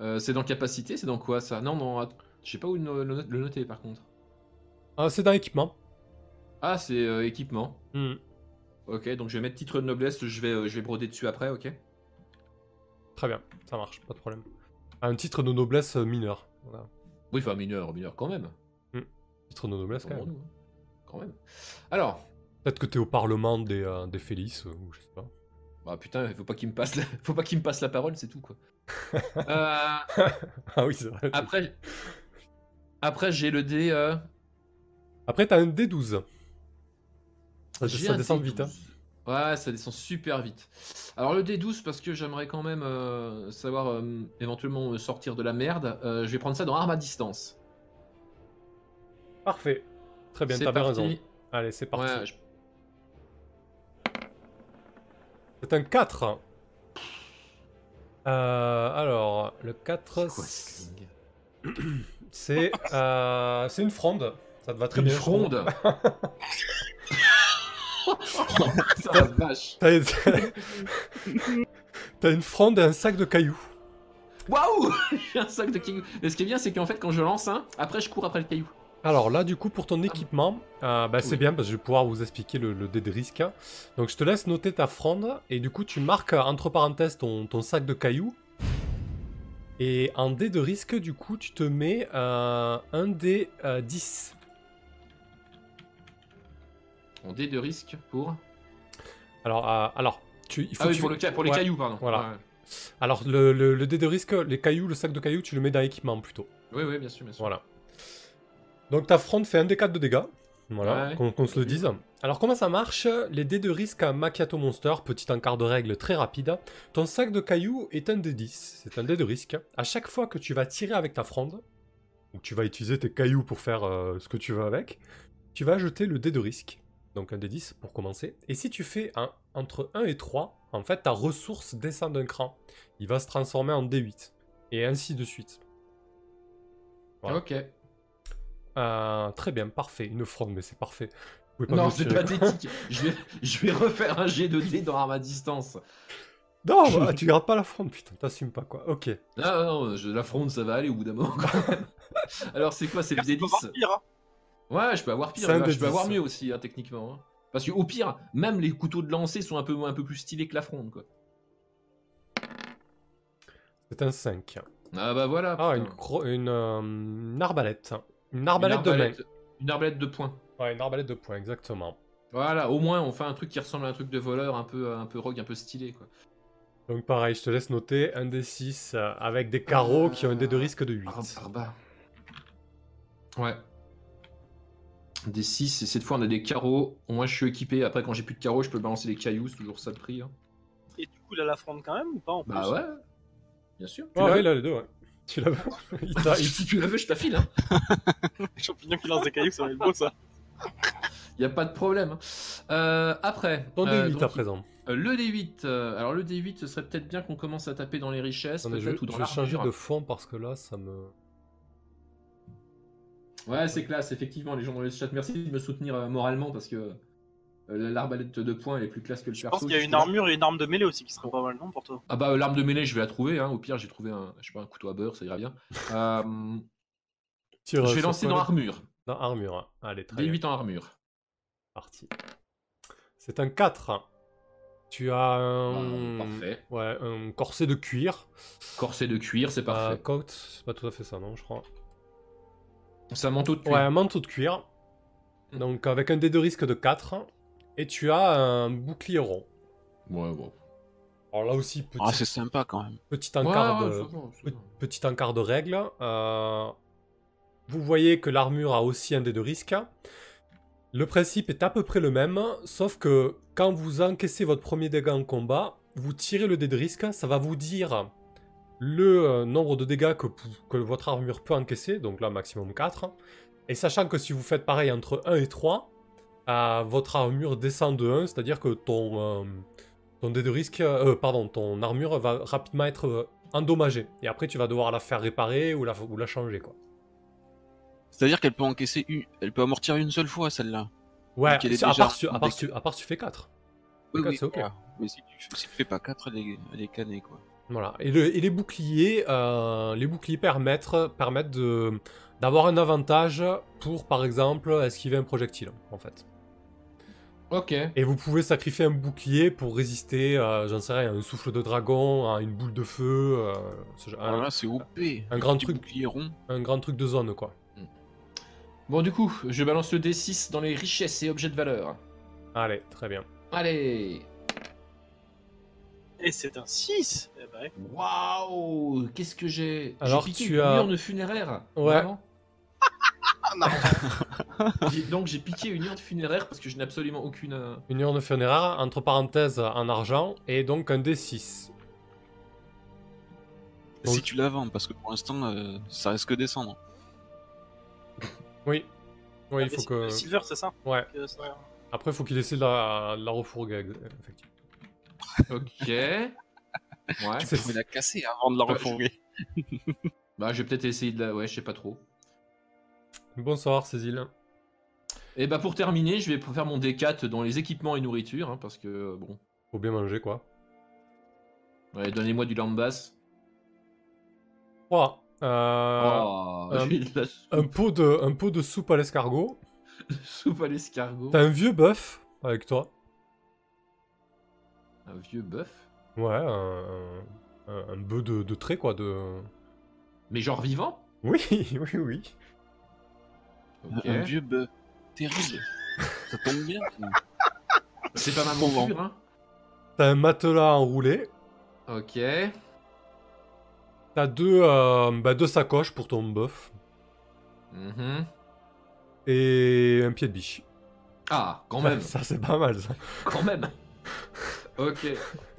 Euh, c'est dans capacité, c'est dans quoi ça? Non, non, je sais pas où le, le- le noter par contre. Ah, c'est dans l'équipement. Ah, c'est euh, équipement. Hmm. Ok, donc je vais mettre titre de noblesse, je vais, je vais broder dessus après, ok Très bien, ça marche, pas de problème. Un titre de noblesse mineur. Voilà. Oui, enfin mineur, mineur quand même. Noblesse quand hein. Quand même. Alors, Peut-être que t'es au parlement des, euh, des Félices, euh, ou je sais pas. bah putain, faut pas qu'il me passe, la... faut pas qu'il me passe la parole, c'est tout quoi. Euh, ah oui, c'est vrai. après, après j'ai le dé. euh, Après, t'as un D12. Ça, descend D12. vite. Hein. Ouais, ça descend super vite. Alors le D12 parce que j'aimerais quand même euh, savoir éventuellement me sortir de la merde. je vais prendre ça dans arme à distance. Parfait. Très bien, t'as bien raison. Allez, c'est parti. Ouais, je- C'est un 4. Euh, alors, le 4, C'est ce euh, une fronde. Ça te va très Une bien. trouve. fronde. Vache. T'as T'as une fronde et un sac de cailloux. Waouh J'ai un sac de cailloux. Mais ce qui est bien, c'est qu'en fait, quand je lance un, après, je cours après le caillou. Alors là, du coup, pour ton équipement, euh, bah, c'est Oui. bien parce que je vais pouvoir vous expliquer le, le dé de risque. Donc je te laisse noter ta fronde et du coup, tu marques euh, entre parenthèses ton, ton sac de cailloux. Et en dé de risque, du coup, tu te mets euh, un dé euh, 10. En dé de risque pour. Alors, euh, alors tu, il faut Ah que oui, tu- pour, le ca- pour les Ouais. cailloux, pardon. Voilà. Ouais. Alors, le, le- le dé de risque, les cailloux, le sac de cailloux, tu le mets dans l'équipement plutôt. Oui, oui, bien sûr, bien sûr. Voilà. Donc ta fronde fait un d 4 de dégâts. Voilà, Ouais. qu'on qu'on se le dise. Alors comment ça marche? Les dés de risque à Macchiato Monster, petit encart de règle très rapide. Ton sac de cailloux est un dé 10, c'est un dé de risque. À chaque fois que tu vas tirer avec ta fronde, ou tu vas utiliser tes cailloux pour faire euh, ce que tu veux avec, tu vas jeter le dé de risque. Donc un dé 10 pour commencer. Et si tu fais un, entre 1 et 3, en fait ta ressource descend d'un cran. Il va se transformer en D8. Et ainsi de suite. Voilà. Ok. Euh, très bien, parfait. Une fronde, mais c'est parfait. Pas Non, c'est pathétique. je, vais, je vais refaire un jet de dé dans arme à distance. Non, bah, tu gardes pas la fronde, putain, t'assumes pas quoi. Ok. Ah non, je, la fronde, ça va aller au bout d'un moment quand même. Alors, c'est quoi C'est peux 10 voir pire, hein. Ouais, je peux avoir pire. Là, je peux avoir 10. mieux aussi, hein, techniquement. hein. Parce qu'au pire, même les couteaux de lancer sont un peu, un peu plus stylés que la fronde, quoi. C'est un 5. Ah bah voilà. Ah, une, cro- une, euh, une arbalète. Une Une arbalète de main. Une arbalète de poing. Ouais, une arbalète de poing, exactement. Voilà, au moins on fait un truc qui ressemble à un truc de voleur, un peu, un peu rogue, un peu stylé, quoi. Donc pareil, je te laisse noter un des 6 avec des carreaux qui ont un dé de risque de 8. Ar- Arba. Ouais. Des 6, et cette fois on a des carreaux. Au moins je suis équipé. Après, quand j'ai plus de carreaux, je peux balancer des cailloux, c'est toujours ça le prix. hein. Et du coup, il a la fronde quand même ou pas en plus Bah ouais. Bien sûr. Ah ouais, il a les deux, ouais. Tu l'as vu Il t'a- il- Si tu la veux, je t'affile. Hein. Les champignons qui lancent des cailloux, ça va être beau ça. Y a pas de problème. hein. Euh, après. Ton euh, D8 donc, à présent. euh, le D8. euh, alors le D8, ce serait peut-être bien qu'on commence à taper dans les richesses, Attendez, je, peut-être ou je dans vais changer l'armure. de fond parce que là, ça me. Ouais, c'est classe, effectivement, les gens dans le chat. Merci de me soutenir euh, moralement parce que euh, l'arbalète de poing elle est plus classe que le Je perso. pense qu'il y a une justement. armure et une arme de mêlée aussi qui serait pas mal, non, pour toi? Ah bah euh, l'arme de mêlée, je vais la trouver. Hein. Au pire, j'ai trouvé un, je sais pas, un couteau à beurre, ça ira bien. Euh, Tire, je vais lancer dans armure. Dans armure. hein. Allez, très bien. D8 en armure. Parti. C'est un 4. Tu as un. Ah, parfait. Ouais, un corset de cuir. Corset de cuir, c'est Euh, parfait. coat, c'est pas tout à fait ça, non, je crois. C'est un manteau de cuir. Ouais, un manteau de cuir. Mm. Donc avec un dé de risque de 4. Et tu as un bouclier rond. Ouais, bon. Alors là aussi, petit, Ah, c'est sympa quand même. petit encart Ouais, de, ouais, pe- va. petit encart de règle. Euh, Vous voyez que l'armure a aussi un dé de risque. Le principe est à peu près le même, sauf que quand vous encaissez votre premier dégât en combat, vous tirez le dé de risque, ça va vous dire le euh, nombre de dégâts que, que votre armure peut encaisser, donc là maximum 4. Et sachant que si vous faites pareil entre 1 et 3, euh, votre armure descend de 1, c'est-à-dire que ton, euh, ton dé de risque, euh, pardon, ton armure va rapidement être euh, endommagée. Et après tu vas devoir la faire réparer ou la, ou la changer quoi. C'est-à-dire qu'elle peut encaisser une... Elle peut amortir une seule fois, celle-là. Ouais, elle est à, part si, tu- à, part tu- à part si tu fais 4. Oui, c'est ok. Mais si tu, si tu fais pas 4, elle est, elle est cannée, quoi. Voilà. Et, le- et les boucliers, euh, les boucliers permettent, permettent d'avoir un avantage pour, par exemple, esquiver un projectile, en fait? Ok. Et vous pouvez sacrifier un bouclier pour résister, euh, j'en sais rien, à un souffle de dragon, à une boule de feu, euh, ce genre- un, Voilà, c'est OP. un grand truc. bouclier rond. un grand truc de zone, quoi. Bon, du coup, je balance le D6 dans les richesses et objets de valeur. Allez, très bien. Allez. Et c'est un 6 Eh ben, Waouh Qu'est-ce que j'ai? Alors, J'ai piqué tu une as- urne funéraire. Ouais. Vraiment J'ai- Donc j'ai piqué une urne funéraire parce que je n'ai absolument aucune. euh, Une urne funéraire, entre parenthèses, en argent, et donc un D6. Donc- Si tu la vends, parce que pour l'instant, euh, ça risque de descendre. Oui. Oui, il Ah, faut que... Le silver, c'est ça Ouais. Que ça- Après, il faut qu'il essaie de la, de la refourguer, ex- effectivement. Ok. Ouais. Tu pourrais la casser avant de la Bah, je- refourguer. Bah, je vais peut-être essayer de la. Ouais, je sais pas trop. Bonsoir, Cécile. Et bah, pour terminer, je vais faire mon D4 dans les équipements et nourriture. hein, parce que, euh, bon. Faut bien manger, quoi. Ouais, donnez-moi du lambas. 3. Euh, Oh, un- pot de, un pot de soupe à l'escargot. soupe à l'escargot. T'as un vieux bœuf avec toi. Un vieux bœuf? Ouais, un, un, un bœuf de, de trait, quoi. De... Mais genre vivant? Oui, oui, oui. Ok. Un vieux bœuf. Terrible. Ça tombe bien. C'est pas ma Bon, monture, hein. T'as un matelas enroulé. Ok. T'as deux, euh, bah, deux sacoches pour ton bœuf. Mhm. Et un pied de biche. Ah, quand même. Ça, c'est pas mal, ça. Quand même. Ok,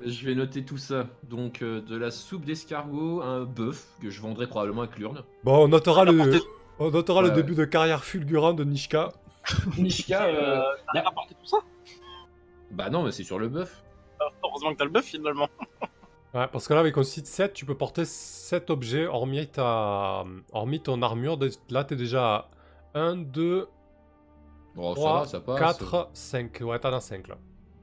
je vais noter tout ça. Donc euh, de la soupe d'escargot, un bœuf que je vendrai probablement avec l'urne. Bon, on notera le, on notera Ouais, le ouais. début de carrière fulgurant de Nishka. Nishka, Euh, T'as rapporté tout ça bah non, mais c'est sur le bœuf. Ah, Heureusement que t'as le bœuf finalement. Ouais, parce que là, avec un site 7, tu peux porter 7 objets, hormis, ta... hormis ton armure. Là, t'es déjà à 1, 2, Bon, 3, ça va, ça passe. 4, 5. Ouais, t'en as 5 là.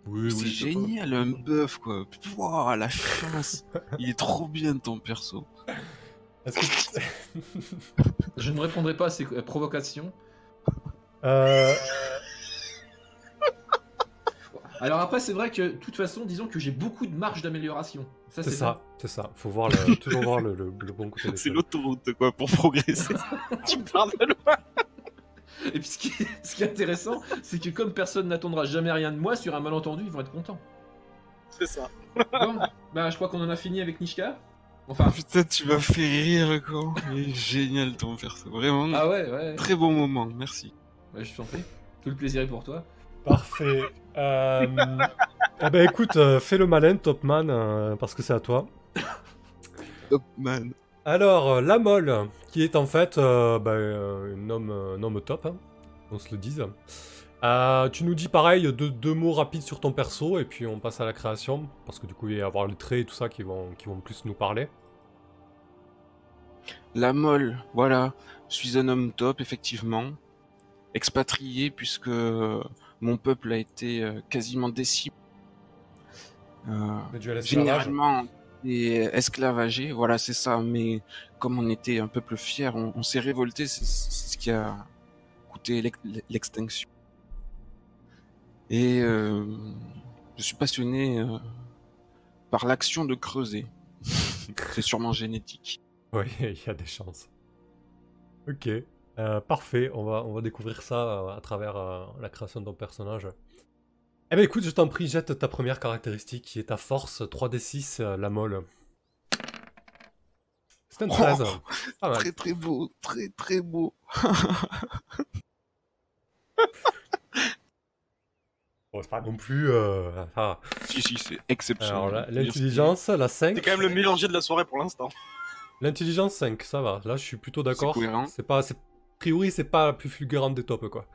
Oui, C'est oui, génial, un bœuf, quoi. Pouah, la chance. Il est trop bien, ton perso. Est-ce que... Je ne répondrai pas à ces provocations. Euh, Alors après, c'est vrai que, de toute façon, disons que j'ai beaucoup de marge d'amélioration. Ça, c'est ça, c'est ça. Faut voir le... toujours voir le, le- le bon côté C'est l'autoroute, quoi, pour progresser. tu parles de loin. Et puis ce qui est, ce qui est intéressant, c'est que comme personne n'attendra jamais rien de moi, sur un malentendu, ils vont être contents. C'est ça. Bon, bah je crois qu'on en a fini avec Nishka. Enfin, Putain, tu m'as fait rire, quoi. Il est génial, ton perso. Vraiment, ah ouais, ouais. très bon moment, merci. Ouais, je t'en prie. Tout le plaisir est pour toi. Parfait. Euh... eh ben écoute, euh, fais le malin, Topman, euh, parce que c'est à toi. Top man. Alors, euh, la molle, qui est en fait euh, bah, un, homme, un homme top, hein, on se le dise. Euh, tu nous dis pareil, deux, deux mots rapides sur ton perso, et puis on passe à la création, parce que du coup, il va y avoir les traits et tout ça qui vont, qui vont plus nous parler. La molle, voilà. Je suis un homme top, effectivement. Expatrié, puisque euh, mon peuple a été euh, quasiment décimé. Euh, généralement et esclavagé, voilà c'est ça, mais comme on était un peuple fier, on, on s'est révolté, c'est ce qui a coûté l'ex- l'extinction. Et euh, je suis passionné euh, par l'action de creuser. c'est sûrement génétique. Oui, il y a des chances. Ok, euh, parfait, on va, on va découvrir ça euh, à travers euh, la création de ton personnage. Eh ben écoute, je t'en prie, jette ta première caractéristique qui est ta force 3d6, euh, la molle. C'est un 13. Pas mal. Très très beau, très très beau. Bon, c'est pas non plus... euh, ah. Si si, c'est exceptionnel. Alors l'intelligence, la 5. C'est quand même le mélanger de la soirée pour l'instant. L'intelligence 5, ça va. Là, je suis plutôt d'accord. C'est pas... A priori, c'est pas la plus fulgurante des tops, quoi.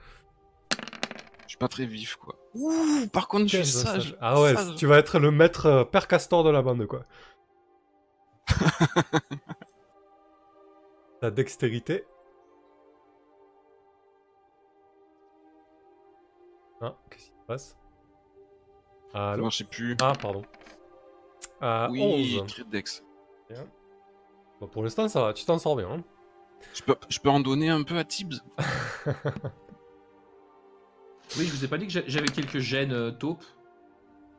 Je suis pas très vif quoi. Ouh, par contre, je suis 15, sage. Ah ouais, Sage. tu vas être le maître euh, père castor de la bande, quoi. Ta dextérité. Ah, qu'est-ce qui se passe? Allô? Marchait plus. Ah, pardon. Euh, oui, 11. crit dex. Bon, pour l'instant, ça va, tu t'en sors bien. hein. Je peux, je peux en donner un peu à Tibbs Oui, je vous ai pas dit que j'a- j'avais quelques gènes euh, taupes.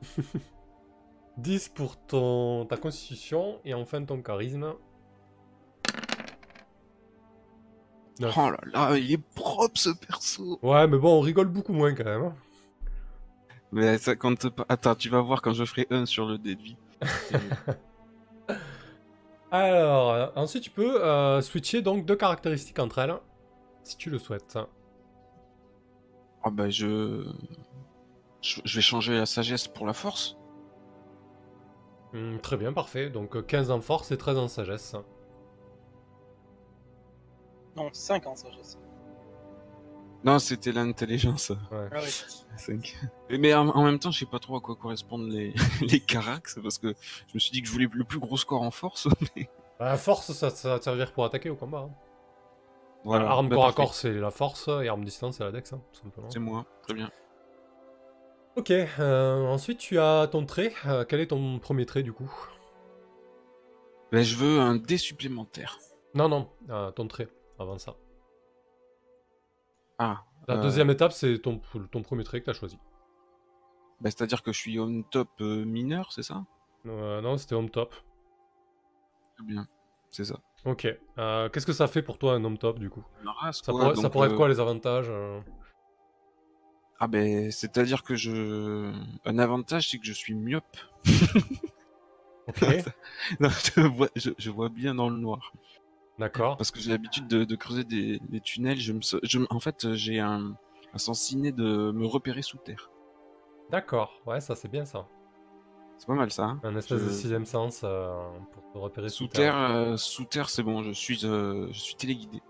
10 pour ton, ta constitution et enfin ton charisme. Neuf. Oh là là, il est propre ce perso. Ouais, mais bon, on rigole beaucoup moins quand même. hein. Mais ça compte pas. Attends, tu vas voir quand je ferai 1 sur le dé de vie. Alors, euh, ensuite tu peux euh, switcher donc deux caractéristiques entre elles, si tu le souhaites. Ah bah je... je. je vais changer la sagesse pour la force. Hmm, très bien, parfait. Donc euh, 15 en force et 13 en sagesse. Non, 5 ans, sagesse. Non, c'était l'intelligence. Ouais. Ah oui. 5. Mais en, en même temps, je sais pas trop à quoi correspondent les, les caracs, parce que je me suis dit que je voulais le plus gros score en force. Mais... Bah, force, ça, ça va te servir pour attaquer au combat. hein. Voilà. arme Bah, corps à corps, c'est la force, et arme distance, c'est la dex, hein, tout simplement. C'est moi, très bien. Ok, euh, ensuite tu as ton trait. Euh, quel est ton premier trait du coup? Ben, je veux un dé supplémentaire. Non, non, euh, ton trait, avant ça. Ah. La euh, deuxième étape, c'est ton, ton premier trait que tu as choisi. bah, C'est-à-dire que je suis on top euh, mineur, c'est ça? Euh, non, c'était home top. Bien. C'est ça. Ok. Euh, Qu'est-ce que ça fait pour toi un home top du coup? Race, Ça quoi, pourrait, ça donc, pourrait être quoi les avantages Ah ben, c'est-à-dire que je... Un avantage, c'est que je suis myope. Ok, Non, je, vois, je, je vois bien dans le noir. D'accord. Parce que j'ai l'habitude de, de creuser des, des tunnels. Je me, je, en fait, j'ai un, un sens inné de me repérer sous terre. D'accord, ouais, ça c'est bien ça. C'est pas mal ça. hein Un espèce de sixième sens euh, pour te repérer Sous sous terre, euh, sous terre, c'est bon. Je suis, euh, je suis téléguidé.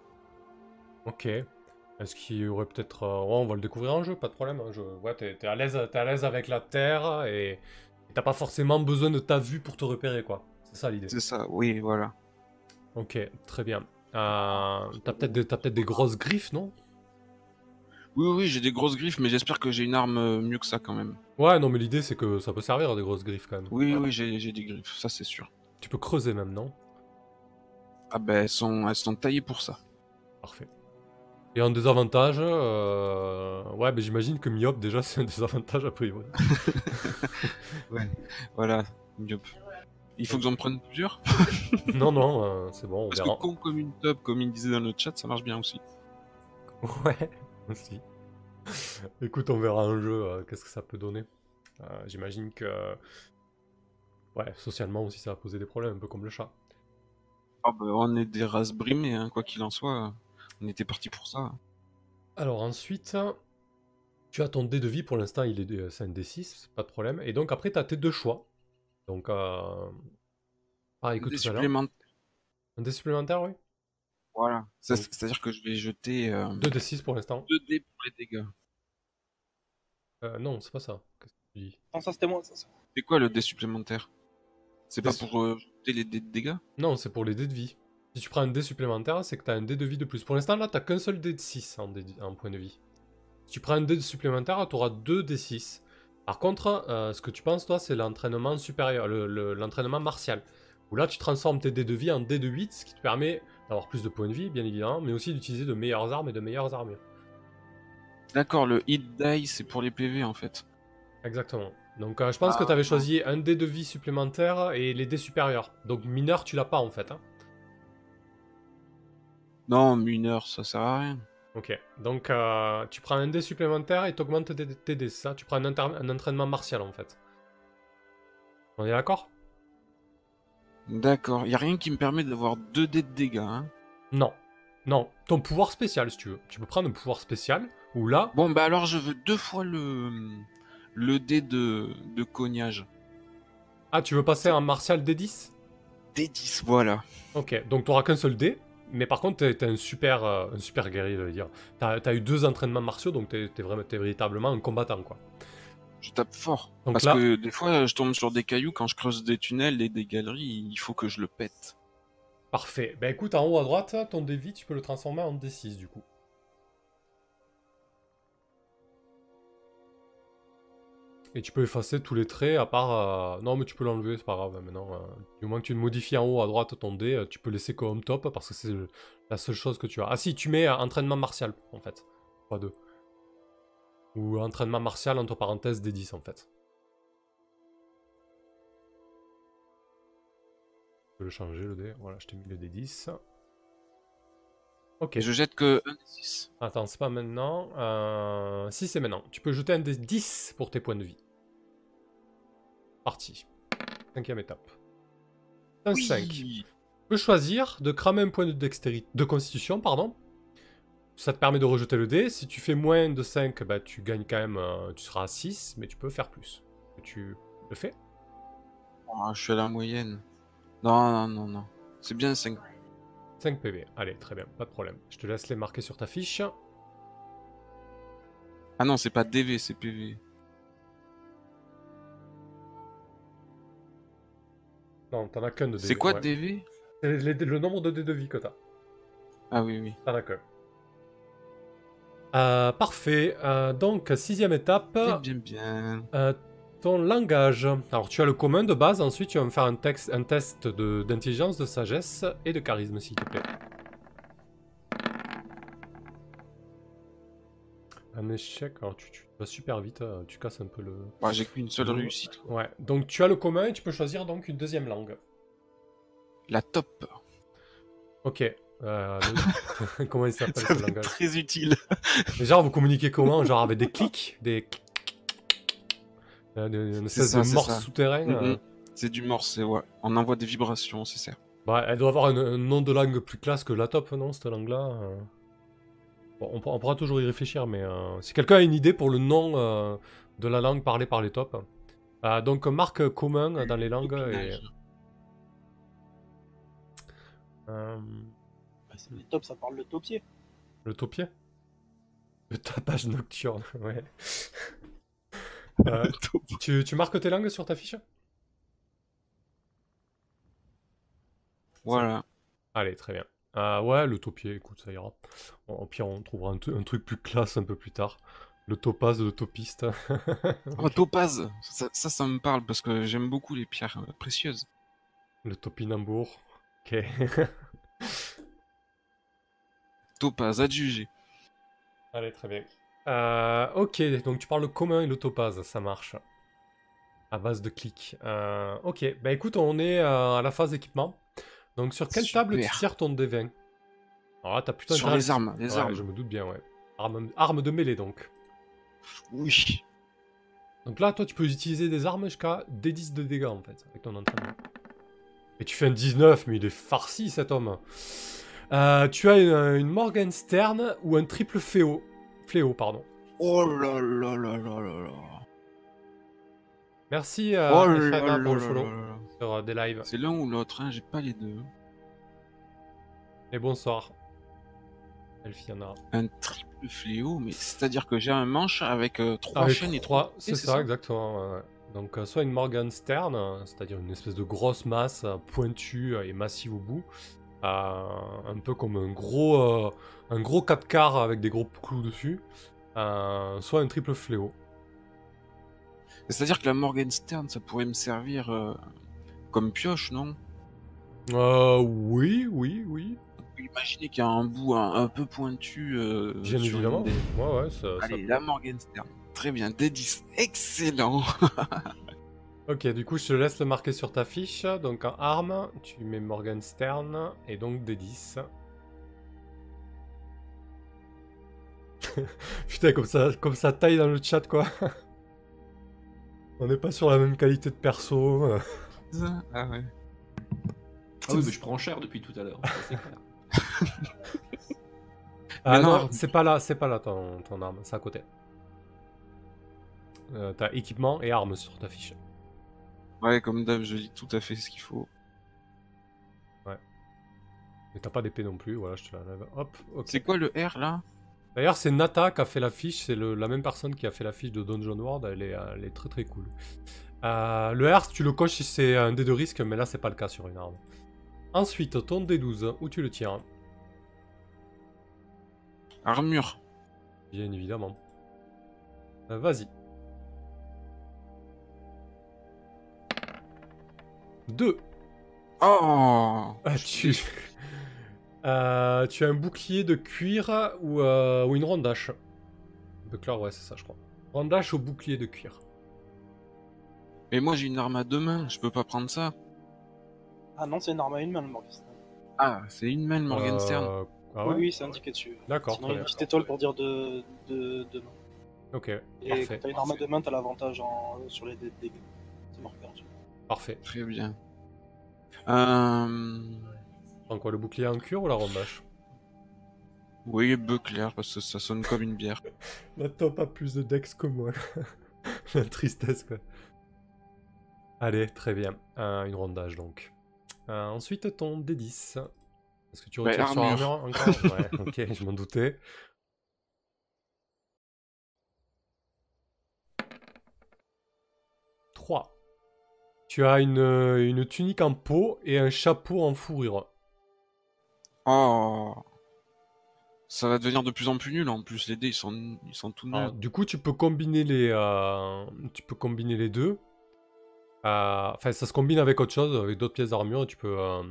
Ok. Est-ce qu'il y aurait peut-être. ouais, on va le découvrir en jeu, pas de problème. hein, Je... Ouais, t'es t'es à l'aise avec la terre et t'as pas forcément besoin de ta vue pour te repérer, quoi. C'est ça l'idée. C'est ça. Oui, voilà. Ok, très bien. Euh, t'as peut-être des... t'as peut-être des grosses griffes, non? Oui, oui, j'ai des grosses griffes, mais j'espère que j'ai une arme euh, mieux que ça quand même. Ouais, non, mais l'idée c'est que ça peut servir des grosses griffes quand même. Oui, oui, j'ai j'ai des griffes, ça c'est sûr. Tu peux creuser même, non? Ah ben, elles sont, elles sont taillées pour ça. Parfait. Et en désavantage, euh... ouais, mais j'imagine que myope déjà c'est un désavantage a priori. Voilà, myope. Il faut que j'en prenne plusieurs? non, non, euh, c'est bon, on Parce verra. que con comme une top, comme il disait dans le chat, ça marche bien aussi. Ouais, aussi. Écoute, on verra un jeu, euh, qu'est-ce que ça peut donner. Euh, J'imagine que. Ouais, socialement aussi, ça va poser des problèmes, un peu comme le chat. Ah ben, on est des races brimées, hein, quoi qu'il en soit. On était parti pour ça. Alors ensuite, tu as ton dé de vie, pour l'instant, il est c'est un D6, pas de problème. Et donc après, tu as tes deux choix. Donc, euh... pareil que Des supplémentaires. Un dé supplémentaire, oui Voilà. C'est-à-dire que je vais jeter euh, Deux D6 pour l'instant. 2 dés pour les dégâts. Euh, non, c'est pas ça. Qu'est-ce que tu dis? Non, ça c'était moi. C'est quoi le dé supplémentaire? C'est Des pas su- pour euh, jeter les dés de dégâts? Non, c'est pour les dés de vie. Si tu prends un dé supplémentaire, c'est que tu as un dé de vie de plus. Pour l'instant, là, tu qu'un seul dé de 6 en, dé- en point de vie. Si tu prends un dé supplémentaire, tu auras deux d 6. Par contre, euh, ce que tu penses, toi, c'est l'entraînement supérieur, le- le- l'entraînement martial. Où là, tu transformes tes dés de vie en dés de 8, ce qui te permet d'avoir plus de points de vie, bien évidemment, mais aussi d'utiliser de meilleures armes et de meilleures armures. D'accord, le hit die, c'est pour les PV en fait. Exactement. Donc, euh, je pense que Ah. tu avais choisi un dé de vie supplémentaire et les dés supérieurs. Donc, mineur, tu l'as pas en fait. hein. Non, mineur, ça sert à rien. Ok, donc euh, tu prends un dé supplémentaire et tu augmentes tes, tes dés, c'est ça? Tu prends un, un entraînement martial en fait. On est d'accord? D'accord, y a rien qui me permet d'avoir 2 dés de dégâts. Hein? Non. Non, ton pouvoir spécial si tu veux. Tu peux prendre un pouvoir spécial où là, Bon, bah alors je veux deux fois le, le dé de, de cognage. ah tu veux passer en martial D10 D10, voilà. Ok, donc tu n'auras qu'un seul dé, mais par contre t'es un super, euh, un super guerrier, je veux dire. T'as as eu deux entraînements martiaux, donc t'es es vraiment, véritablement un combattant quoi. Je tape fort. Donc Parce là- que des fois, je tombe sur des cailloux quand je creuse des tunnels et des galeries, il faut que je le pète. Parfait. Ben écoute, en haut à droite, ton D8, tu peux le transformer en D6 du coup. Et tu peux effacer tous les traits à part. euh, Non, mais tu peux l'enlever, c'est pas grave. Maintenant, euh, du moment que tu le modifies en haut à droite ton dé, euh, tu peux laisser comme top parce que c'est la seule chose que tu as. Ah, si, tu mets entraînement martial en fait. Pas deux. Ou entraînement martial entre parenthèses D10 en fait. Je peux le changer le dé. Voilà, je t'ai mis le D10. Ok. Et je jette que 1 D6. Attends, c'est pas maintenant. Euh... Si, c'est maintenant. Tu peux jeter un des 10 pour tes points de vie. Parti. Cinquième étape. Un 5. Tu peux choisir de cramer un point de dextérité, de constitution, pardon. Ça te permet de rejeter le dé. Si tu fais moins de 5, bah, tu gagnes quand même, euh, tu seras à 6, mais tu peux faire plus. Tu le fais Ah, je suis à la moyenne. Non, non, non, non. C'est bien 5. 5 PV. Allez, très bien, pas de problème. Je te laisse les marquer sur ta fiche. Ah non, c'est pas DV, c'est PV. Non, t'en as qu'un de. C'est quoi ouais. DV C'est le nombre de dés de vie que t'as. Ah oui, oui. T'en as qu'un. Euh, parfait. Euh, donc, sixième étape. Bien, bien, bien. Euh, Ton langage. Alors, tu as le commun de base, ensuite tu vas me faire un, texte, un test de- d'intelligence, de, sagesse et de charisme, s'il te plaît. Un échec, alors tu, tu vas super vite, euh, tu casses un peu le... Bah, j'ai qu'une seule le- réussite. quoi. Ouais, donc tu as le commun et tu peux choisir donc une deuxième langue. La top. Ok. euh, le- comment il s'appelle ce langage très utile. Mais genre, vous communiquez comment Genre avec des clics Des... Euh, Une espèce ça, de morse ça. souterrain Mhm. euh. C'est du morse, c'est ouais. On envoie des vibrations, c'est ça. Bah, elle doit avoir un, un nom de langue plus classe que la top, non, cette langue-là euh. Bon, on, pourra- on pourra toujours y réfléchir, mais euh, si quelqu'un a une idée pour le nom euh, de la langue parlée par les tops. Euh, donc, marque commun dans les langues. Et, Bah, c'est les tops, ça parle de topier. le topier Le tapage nocturne, ouais. Euh, tu, tu marques tes langues sur ta fiche? Voilà. Allez, très bien. Ah ouais, le taupier, écoute, ça ira. Au pire, on trouvera un, un truc plus classe un peu plus tard. Le topaz, le topiste. Oh, topaz, ça, ça, ça me parle parce que j'aime beaucoup les pierres euh, précieuses. le topinambour. Ok. Topaz, adjugé. Allez, très bien. Euh, ok, donc tu parles le commun et le topaz, ça marche. À base de clics. Euh, ok, bah écoute, on est euh, à la phase équipement. Donc sur quelle table tu tires ton D20 Alors là, t'as plutôt Sur les armes, les Ouais, armes. je me doute bien, ouais. Arme, arme de mêlée, donc. Oui. Donc là, toi, tu peux utiliser des armes jusqu'à D10 de dégâts, en fait, avec ton entraînement. Et tu fais un 19, mais il est farci, cet homme. Euh, tu as une, une Morgenstern ou un triple fléau. Fléau, pardon. Oh là là là là là là. Merci, euh, oh FNA, là pour le là follow là là. sur euh, des lives. C'est l'un ou l'autre, hein, j'ai pas les deux. Et bonsoir. Elfiana. Un triple fléau, mais c'est-à-dire que j'ai un manche avec euh, trois Avec chaînes et trois, c'est ça, exactement. ouais. Donc, euh, soit une Morgenstern, euh, c'est-à-dire une espèce de grosse masse pointue et massive au bout, euh, un peu comme un gros, euh, un gros 4 quarts avec des gros clous dessus, soit un triple fléau. C'est-à-dire que la Morgenstern, ça pourrait me servir euh, comme pioche, non? Euh, oui, oui, oui, Imaginez qu'il y a un bout un, un peu pointu. euh, bien sur évidemment. une des- Ouais, ouais, ça, Allez, la Morgenstern. Très bien, D10. Excellent. Ok, du coup, je te laisse le marquer sur ta fiche. Donc, en arme, tu mets Morgenstern et donc des 10. Putain, comme ça, comme ça taille dans le chat, quoi. On n'est pas sur la même qualité de perso. euh. ah ouais. Ah oui, mais je prends cher depuis tout à l'heure. ça, c'est clair. Ah Mais non, non. c'est pas là, c'est pas là ton, ton arme, c'est à côté. Euh, T'as équipement et armes sur ta fiche. Ouais, comme d'hab, je lis tout à fait ce qu'il faut. Mais t'as pas d'épée non plus, voilà, je te la lève. Hop, ok. C'est quoi le R là? D'ailleurs, c'est Nata qui a fait l'affiche, c'est la même personne qui a fait l'affiche de Dungeon World, elle est, elle est très très cool. Euh, le R, tu le coches si c'est un dé de risque, mais là c'est pas le cas sur une arme. Ensuite, ton D12, où tu le tires Armure. Bien évidemment. Euh, Vas-y. 2. Oh tu... Euh, tu as un bouclier de cuir ou, euh, ou une rondache Buckler, ouais, c'est ça, je crois. Rondache au bouclier de cuir. Mais moi j'ai une arme à deux mains, je peux pas prendre ça. Ah non, c'est une arme à une main, le Morgenstern. Ah, c'est une main le Morgenstern. Euh, Ah oui, ouais oui, c'est indiqué dessus. D'accord, Sinon, il y a une petite étoile pour dire de, de, de main. Ok, Et parfait. quand t'as une arme à deux mains, t'as l'avantage en... sur les dé- dégâts. C'est marqué en dessous. Parfait. Très bien. Euh... Donc quoi, le bouclier en cuir ou la rondache Oui, bœuf clair, parce que ça sonne comme une bière. La top a plus de dex que moi. La tristesse, quoi. Allez, très bien. Euh, une rondage, donc. Euh, ensuite, ton D10. Est-ce que tu Ouais, retires sur armure. armure encore Ouais, ok, je m'en doutais. Trois. Tu as une, euh, une tunique en peau et un chapeau en fourrure. Oh Ça va devenir de plus en plus nul en plus. Les dés ils sont, ils sont tout nuls. Alors, du coup, tu peux combiner les, euh, tu peux combiner les deux. Euh, Enfin, ça se combine avec autre chose, avec d'autres pièces d'armure. Tu peux, euh,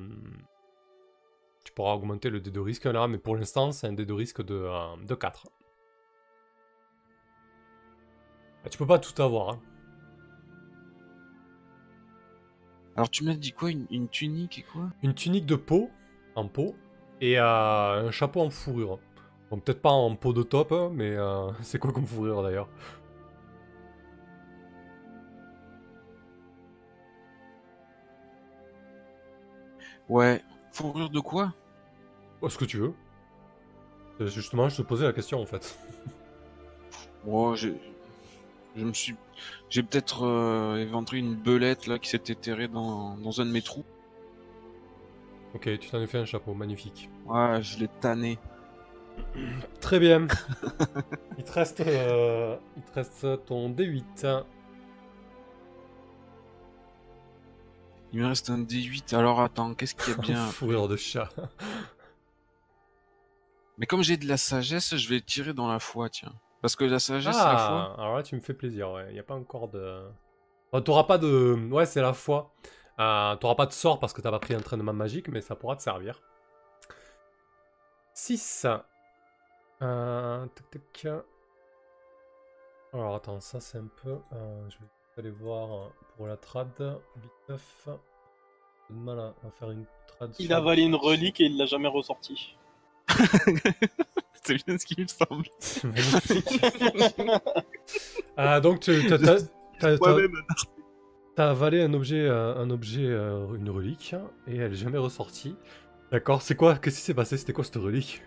tu pourras augmenter le dé de risque là, mais pour l'instant, c'est un dé de risque de, de 4. Ah, Tu peux pas tout avoir. hein. Alors tu m'as dit quoi? Une, une tunique et quoi? Une tunique de peau, en peau, et euh, un chapeau en fourrure. Bon, peut-être pas en peau de top, hein, mais euh, c'est quoi comme fourrure d'ailleurs? Ouais. Fourrure de quoi? Oh, Ce que tu veux. Euh, Justement, je te posais la question en fait. Oh, j'ai- je me suis, j'ai peut-être euh, éventré une belette là qui s'est éterrée dans, dans un de mes trous. Ok, tu t'en es fait un chapeau, magnifique. Ouais, je l'ai tanné. Très bien. il, te reste, euh, il te reste ton D8. Il me reste un D8. Alors attends, qu'est-ce qu'il y a bien Fourrure de chat. Mais comme j'ai de la sagesse, je vais tirer dans la foi, tiens. Parce que la sagesse, c'est la foi. Ah, alors là, tu me fais plaisir, ouais. Il n'y a pas encore de. Enfin, T'auras pas de. Ouais, c'est la foi. Euh, T'auras pas de sort parce que t'as pas pris entraînement magique, mais ça pourra te servir. 6. Euh... Alors attends, ça c'est un peu. euh, je vais aller voir euh, pour la trad. Biteuf. J'ai de mal à, à faire une trad. Il a avalé une relique et il l'a jamais ressorti. c'est bien ce qui me semble. C'est magnifique. Donc tu. T'as avalé un objet, euh, un objet, euh, une relique, et elle est jamais ressortie. D'accord, c'est quoi Qu'est-ce qui s'est passé C'était quoi cette relique?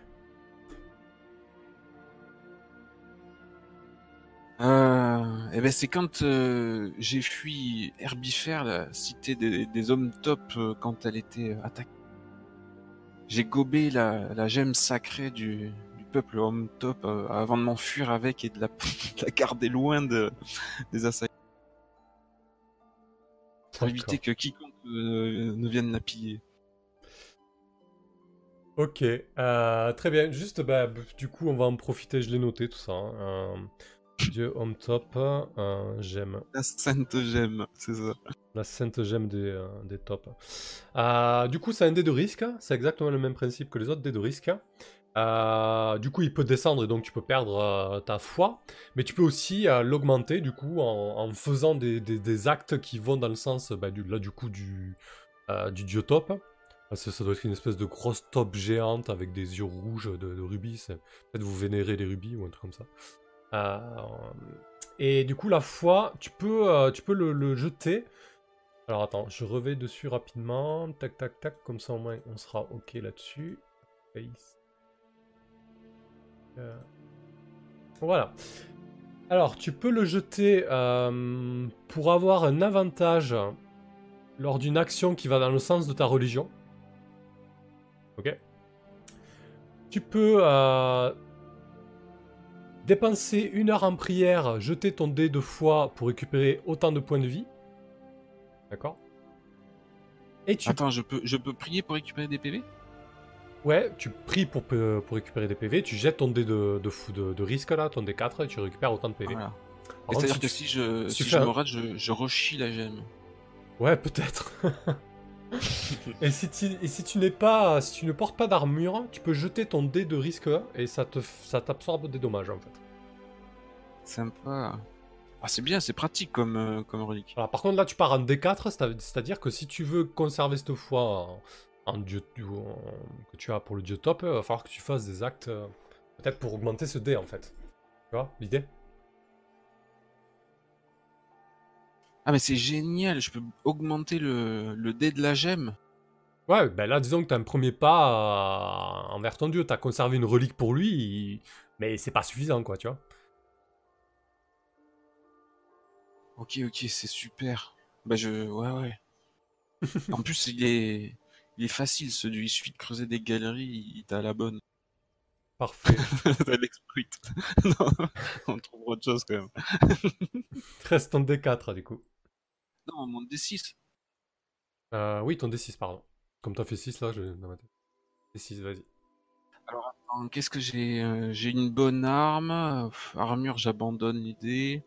Euh, eh ben c'est quand euh, j'ai fui Herbifère, la cité des, hommes top, quand elle était attaquée. J'ai gobé la, gemme sacrée du, peuple homme top avant de m'enfuir avec et de la, de la garder loin de, des assaillants. Pour éviter que quiconque euh, ne vienne la piller. Ok, euh, très bien. Juste, bah, du coup, on va en profiter. Je l'ai noté tout ça. hein. Euh, Dieu homme top, j'aime. La sainte gemme, c'est ça. La sainte gemme des, des tops. Du coup, c'est un dé de risque. C'est exactement le même principe que les autres dés de risque. Euh, du coup, il peut descendre et donc tu peux perdre euh, ta foi. Mais tu peux aussi euh, l'augmenter du coup en, faisant des, actes qui vont dans le sens bah, du, là, du coup du, du dieu top. Parce que ça doit être une espèce de grosse top géante avec des yeux rouges de, rubis. Peut-être vous vénérez les rubis ou un truc comme ça. Et du coup, la foi, tu peux, tu peux le, le jeter. Alors attends, je revais dessus rapidement. Tac, tac, tac. Comme ça, au moins, on sera OK là-dessus. Face. Euh, Voilà. Alors, tu peux le jeter euh, pour avoir un avantage lors d'une action qui va dans le sens de ta religion. Ok. Tu peux euh, dépenser une heure en prière, jeter ton dé de foi pour récupérer autant de points de vie. D'accord Et tu, Attends, peux, je peux prier pour récupérer des PV ouais, tu pries pour, pour récupérer des PV, tu jettes ton dé de, de, fou- de, de risque là, ton dé 4 et tu récupères autant de PV. Voilà. C'est-à-dire si que tu- si je, si si tu je fais me rate, je, je rechie la gemme. Ouais, peut-être. et si tu, et si tu n'es pas, si tu ne portes pas d'armure, tu peux jeter ton dé de risque et ça te, ça t'absorbe des dommages en fait. Sympa. Ah, c'est bien, c'est pratique comme, euh, comme relique. Par contre là tu pars en D4, c'est- c'est-à-dire que si tu veux conserver cette foi en, dieu que tu as pour le dieu top, il va falloir que tu fasses des actes euh, peut-être pour augmenter ce dé en fait. Tu vois l'idée? Ah, mais c'est génial, je peux augmenter le, le dé de la gemme. Ouais, ben là disons que tu as un premier pas euh, envers ton dieu, tu as conservé une relique pour lui, mais c'est pas suffisant quoi, tu vois. Ok, ok, c'est super. Bah, je. Ouais, ouais. en plus, il est. Il est facile, ce du. Il suffit de creuser des galeries, il t'a la bonne. Parfait. T'as l'exploit. non, on trouve autre chose quand même. Reste ton D4 du coup. Non, on monte des 6. Euh, oui, ton D6, pardon. Comme t'as fait 6 là, je... dans ma tête. D6, vas-y. Alors attends, qu'est-ce que j'ai euh, J'ai une bonne arme. Armure, j'abandonne l'idée.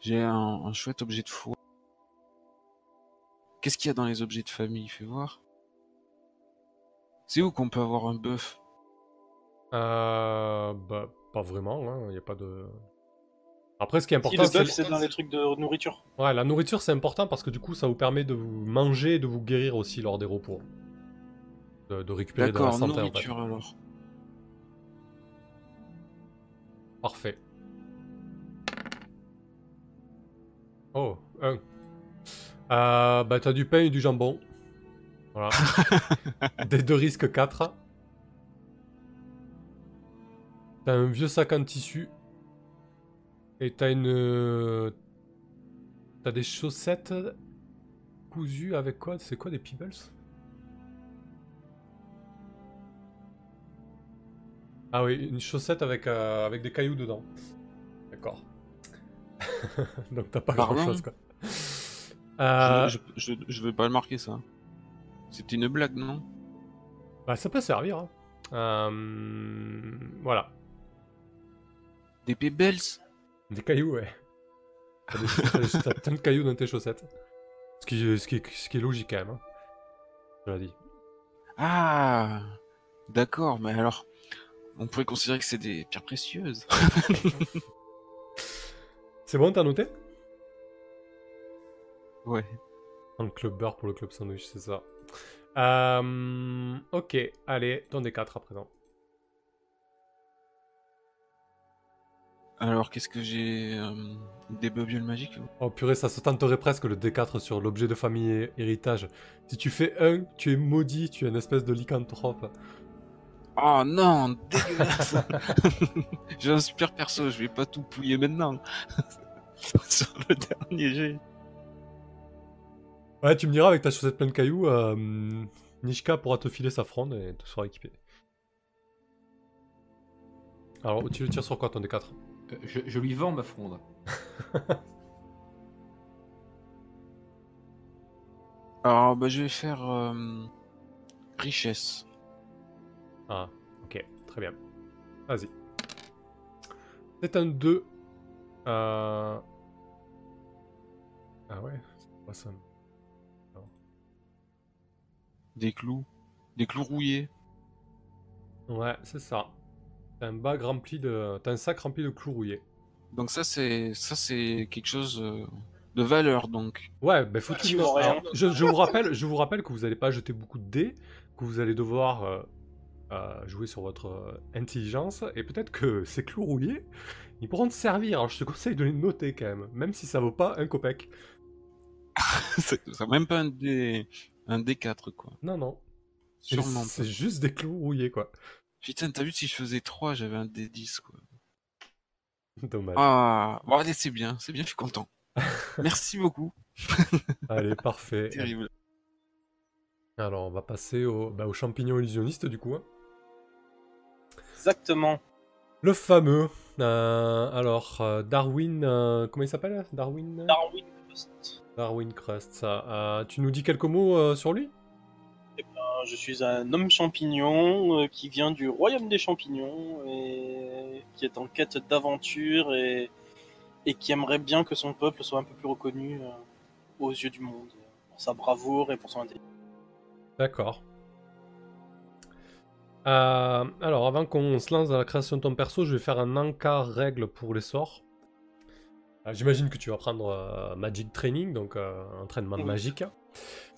J'ai un, un chouette objet de foi. Qu'est-ce qu'il y a dans les objets de famille Fais voir. C'est où qu'on peut avoir un bœuf? Euh, bah, pas vraiment, il n'y a pas de... Après, ce qui est Si, important, le c'est... bœuf, c'est dans les trucs de nourriture. Ouais, la nourriture, c'est important parce que du coup, ça vous permet de vous manger et de vous guérir aussi lors des repos. De, de récupérer de la D'accord, santé, en fait. nourriture alors. Parfait. Oh, un. Euh, bah, t'as du pain et du jambon. Voilà. Des deux risques 4. T'as un vieux sac en tissu. Et t'as une. euh, T'as des chaussettes cousues avec quoi? C'est quoi des Peebles? Ah oui, une chaussette avec, euh, avec des cailloux dedans. D'accord. Donc t'as pas grand chose quoi. Je, Euh, je, je, pas le marquer ça. C'était une blague, non? Bah ça peut servir. hein. Euh, Voilà. Des Pebbles? Des cailloux, ouais. T'as des- t'as des- t'as plein de cailloux dans tes chaussettes. Ce qui, ce qui, ce qui est logique quand même. Hein. Je l'ai dit. Ah D'accord, mais alors, on pourrait considérer que c'est des pierres précieuses. C'est bon, t'as noté? Ouais. Un club beurre pour le club sandwich, c'est ça. Euh, ok, allez, donne des 4 à présent. Alors, qu'est-ce que j'ai euh, Des babioles magiques Oh purée, ça se tenterait presque le D4 sur l'objet de famille et héritage. Si tu fais 1, tu es maudit, tu es une espèce de lycanthrope. Oh non, dégueulasse J'ai un super perso, je vais pas tout pouiller maintenant. Sur le dernier jet. Ouais, tu me diras avec ta chaussette pleine de cailloux, euh, Nishka pourra te filer sa fronde et te sera équipé. Alors, tu le tires sur quoi ton D4 Euh, je, je lui vends ma fronde. Alors, bah, je vais faire euh, richesse. Ah, ok, très bien. Vas-y. C'est un 2. Euh... Ah ouais, c'est pas ça. Des clous. Des clous rouillés. Ouais, c'est ça. T'as un bac rempli de. T'as un sac rempli de clous rouillés. Donc ça, c'est ça c'est quelque chose euh, de valeur, donc. Ouais, bah faut tout. Alors, je, je vous rappelle, je vous rappelle que vous n'allez pas jeter beaucoup de dés, que vous allez devoir euh, euh, jouer sur votre euh, intelligence, et peut-être que ces clous rouillés, ils pourront te servir. Alors je te conseille de les noter quand même, même si ça vaut pas un copec. c'est même pas un D... un D4, quoi. Non, non. Sûrement C'est juste des clous rouillés, quoi. Putain, t'as vu si je faisais 3, j'avais un D10, quoi. Dommage. Ah, bon, allez, c'est bien, c'est bien, je suis content. Merci beaucoup. Allez, parfait. Terrible. Alors, on va passer au, bah, au champignon illusionniste, du coup. hein. Exactement. Le fameux. euh, alors, euh, Darwin. euh, comment il s'appelle Darwin Darwin Crust. Darwin Crust, ça. Euh, tu nous dis quelques mots euh, sur lui? Je suis un homme champignon euh, qui vient du royaume des champignons et qui est en quête d'aventure et, et qui aimerait bien que son peuple soit un peu plus reconnu aux yeux du monde pour sa bravoure et pour son intelligence. D'accord. Alors, avant qu'on se lance dans la création de ton perso, je vais faire un encart règle pour les sorts. Euh, J'imagine que tu vas prendre euh, Magic Training, donc euh, entraînement de Oui. magique.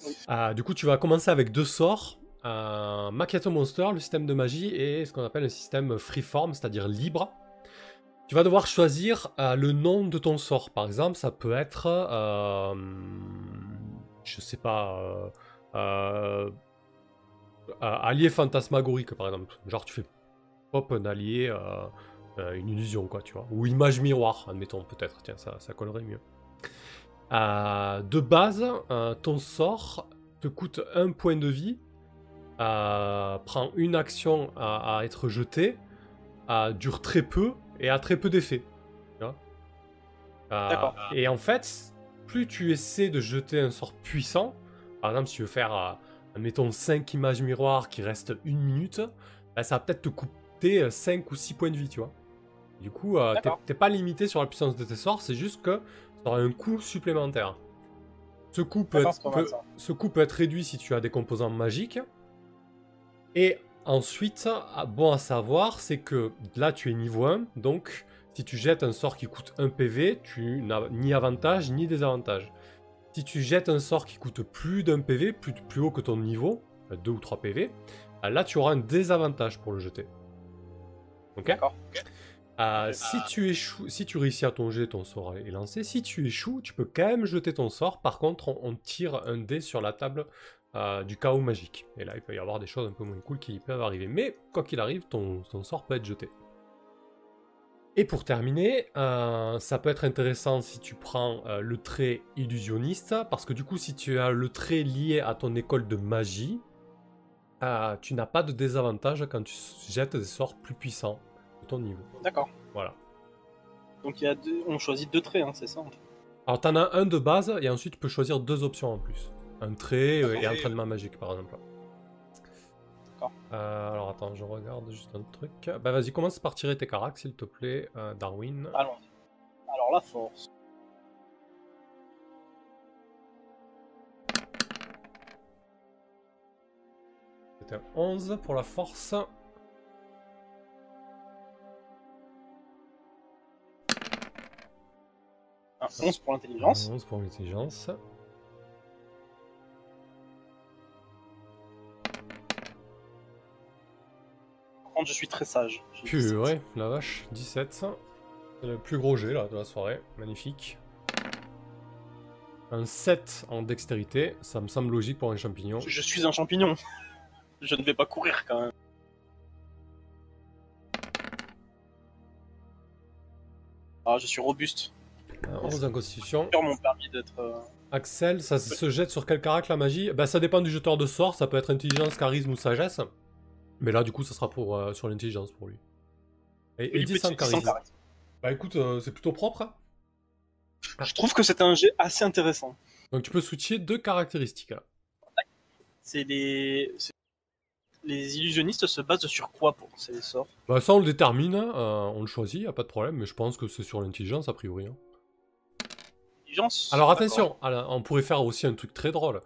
Oui. Euh, du coup, tu vas commencer avec deux sorts. Euh, Macchiato Monster, le système de magie, et ce qu'on appelle un système freeform, c'est-à-dire libre. Tu vas devoir choisir euh, le nom de ton sort. Par exemple, ça peut être... je sais pas... allié fantasmagorique, par exemple. Genre, tu fais pop un allié, euh, une illusion, quoi, tu vois. Ou image miroir, admettons, peut-être. Tiens, ça, ça collerait mieux. Euh, de base, euh, ton sort te coûte un point de vie, prend une action à, à être jetée, dure très peu et a très peu d'effet. Et en fait, plus tu essaies de jeter un sort puissant, par exemple, si tu veux faire, admettons, 5 images miroirs qui restent une minute, bah, ça va peut-être te coûter 5 ou 6 points de vie, tu vois. Du coup, euh, t'es- pas limité sur la puissance de tes sorts, c'est juste que ça aura un coût supplémentaire. Ce coût, peut être, c'est pas mal, peut- ça. ce coût peut être réduit si tu as des composants magiques. Et ensuite, ah, bon à savoir, c'est que là tu es niveau 1, donc si tu jettes un sort qui coûte 1 PV, tu n'as ni avantage ni désavantage. Si tu jettes un sort qui coûte plus d'un PV, plus, plus haut que ton niveau, 2 ou 3 PV, ah, là tu auras un désavantage pour le jeter. Ok? D'accord. Euh, si tu réussis à ton jet, ton sort est lancé. Si tu échoues, tu peux quand même jeter ton sort. Par contre, on, tire un dé sur la table euh, du chaos magique. Et là, il peut y avoir des choses un peu moins cool qui peuvent arriver. Mais quoi qu'il arrive, ton, sort peut être jeté. Et pour terminer, euh, ça peut être intéressant si tu prends le trait illusionniste, parce que du coup, si tu as le trait lié à ton école de magie, tu n'as pas de désavantage quand tu jettes des sorts plus puissants ton niveau. D'accord. Voilà. Donc il y a deux... on choisit deux traits, hein, c'est ça Alors, t'en as un de base, et ensuite tu peux choisir deux options en plus. Un trait euh, et D'accord. entraînement magique, par exemple. D'accord. Euh, alors, attends, je regarde juste un truc. Bah, vas-y, commence par tirer tes caracs, s'il te plaît, euh, Darwin. Allons. Alors la force. C'était un 11 pour la force. Un 11 pour l'intelligence. 11 pour l'intelligence. Par contre, je suis très sage. J'ai Puis, 17. ouais, la vache, 17. C'est le plus gros jet là, de la soirée. Magnifique. Un 7 en dextérité, ça me semble logique pour un champignon. Je suis un champignon. Je ne vais pas courir quand même. Ah, je suis robuste. Un 11 en constitution. Sur mon permis d'être. euh, Axel, ça se jette sur quel carac la magie? Bah ça dépend du jeteur de sort, ça peut être intelligence, charisme ou sagesse. Mais là du coup ça sera pour, euh, sur l'intelligence pour lui. Et, et 10 en petit- charisme. charisme. Bah écoute, euh, c'est plutôt propre. hein. Je trouve que c'est un jet assez intéressant. Donc tu peux switcher deux caractéristiques. là. C'est les. illusionnistes se basent sur quoi pour ces sorts? Bah ça on le détermine, euh, on le choisit, y a pas de problème, mais je pense que c'est sur l'intelligence a priori. hein. Alors attention, alors, on pourrait faire aussi un truc très drôle.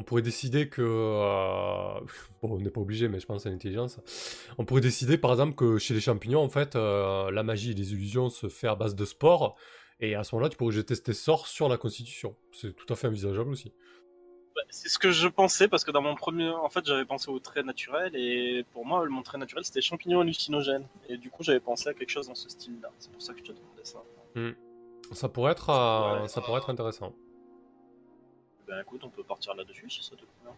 On pourrait décider que... euh, Bon, on n'est pas obligé, mais je pense à l'intelligence. On pourrait décider par exemple que chez les champignons, en fait, euh, la magie et les illusions se fait à base de sport. Et à ce moment-là, tu pourrais jeter tes sorts sur la constitution. C'est tout à fait envisageable aussi. C'est ce que je pensais parce que dans mon premier, en fait, j'avais pensé au trait naturel et pour moi, mon trait naturel c'était champignon hallucinogène et du coup, j'avais pensé à quelque chose dans ce style-là. C'est pour ça que je te demandais ça. Ça pourrait être, euh, Ouais. ça pourrait être intéressant. Ben écoute, on peut partir là-dessus si ça te convient.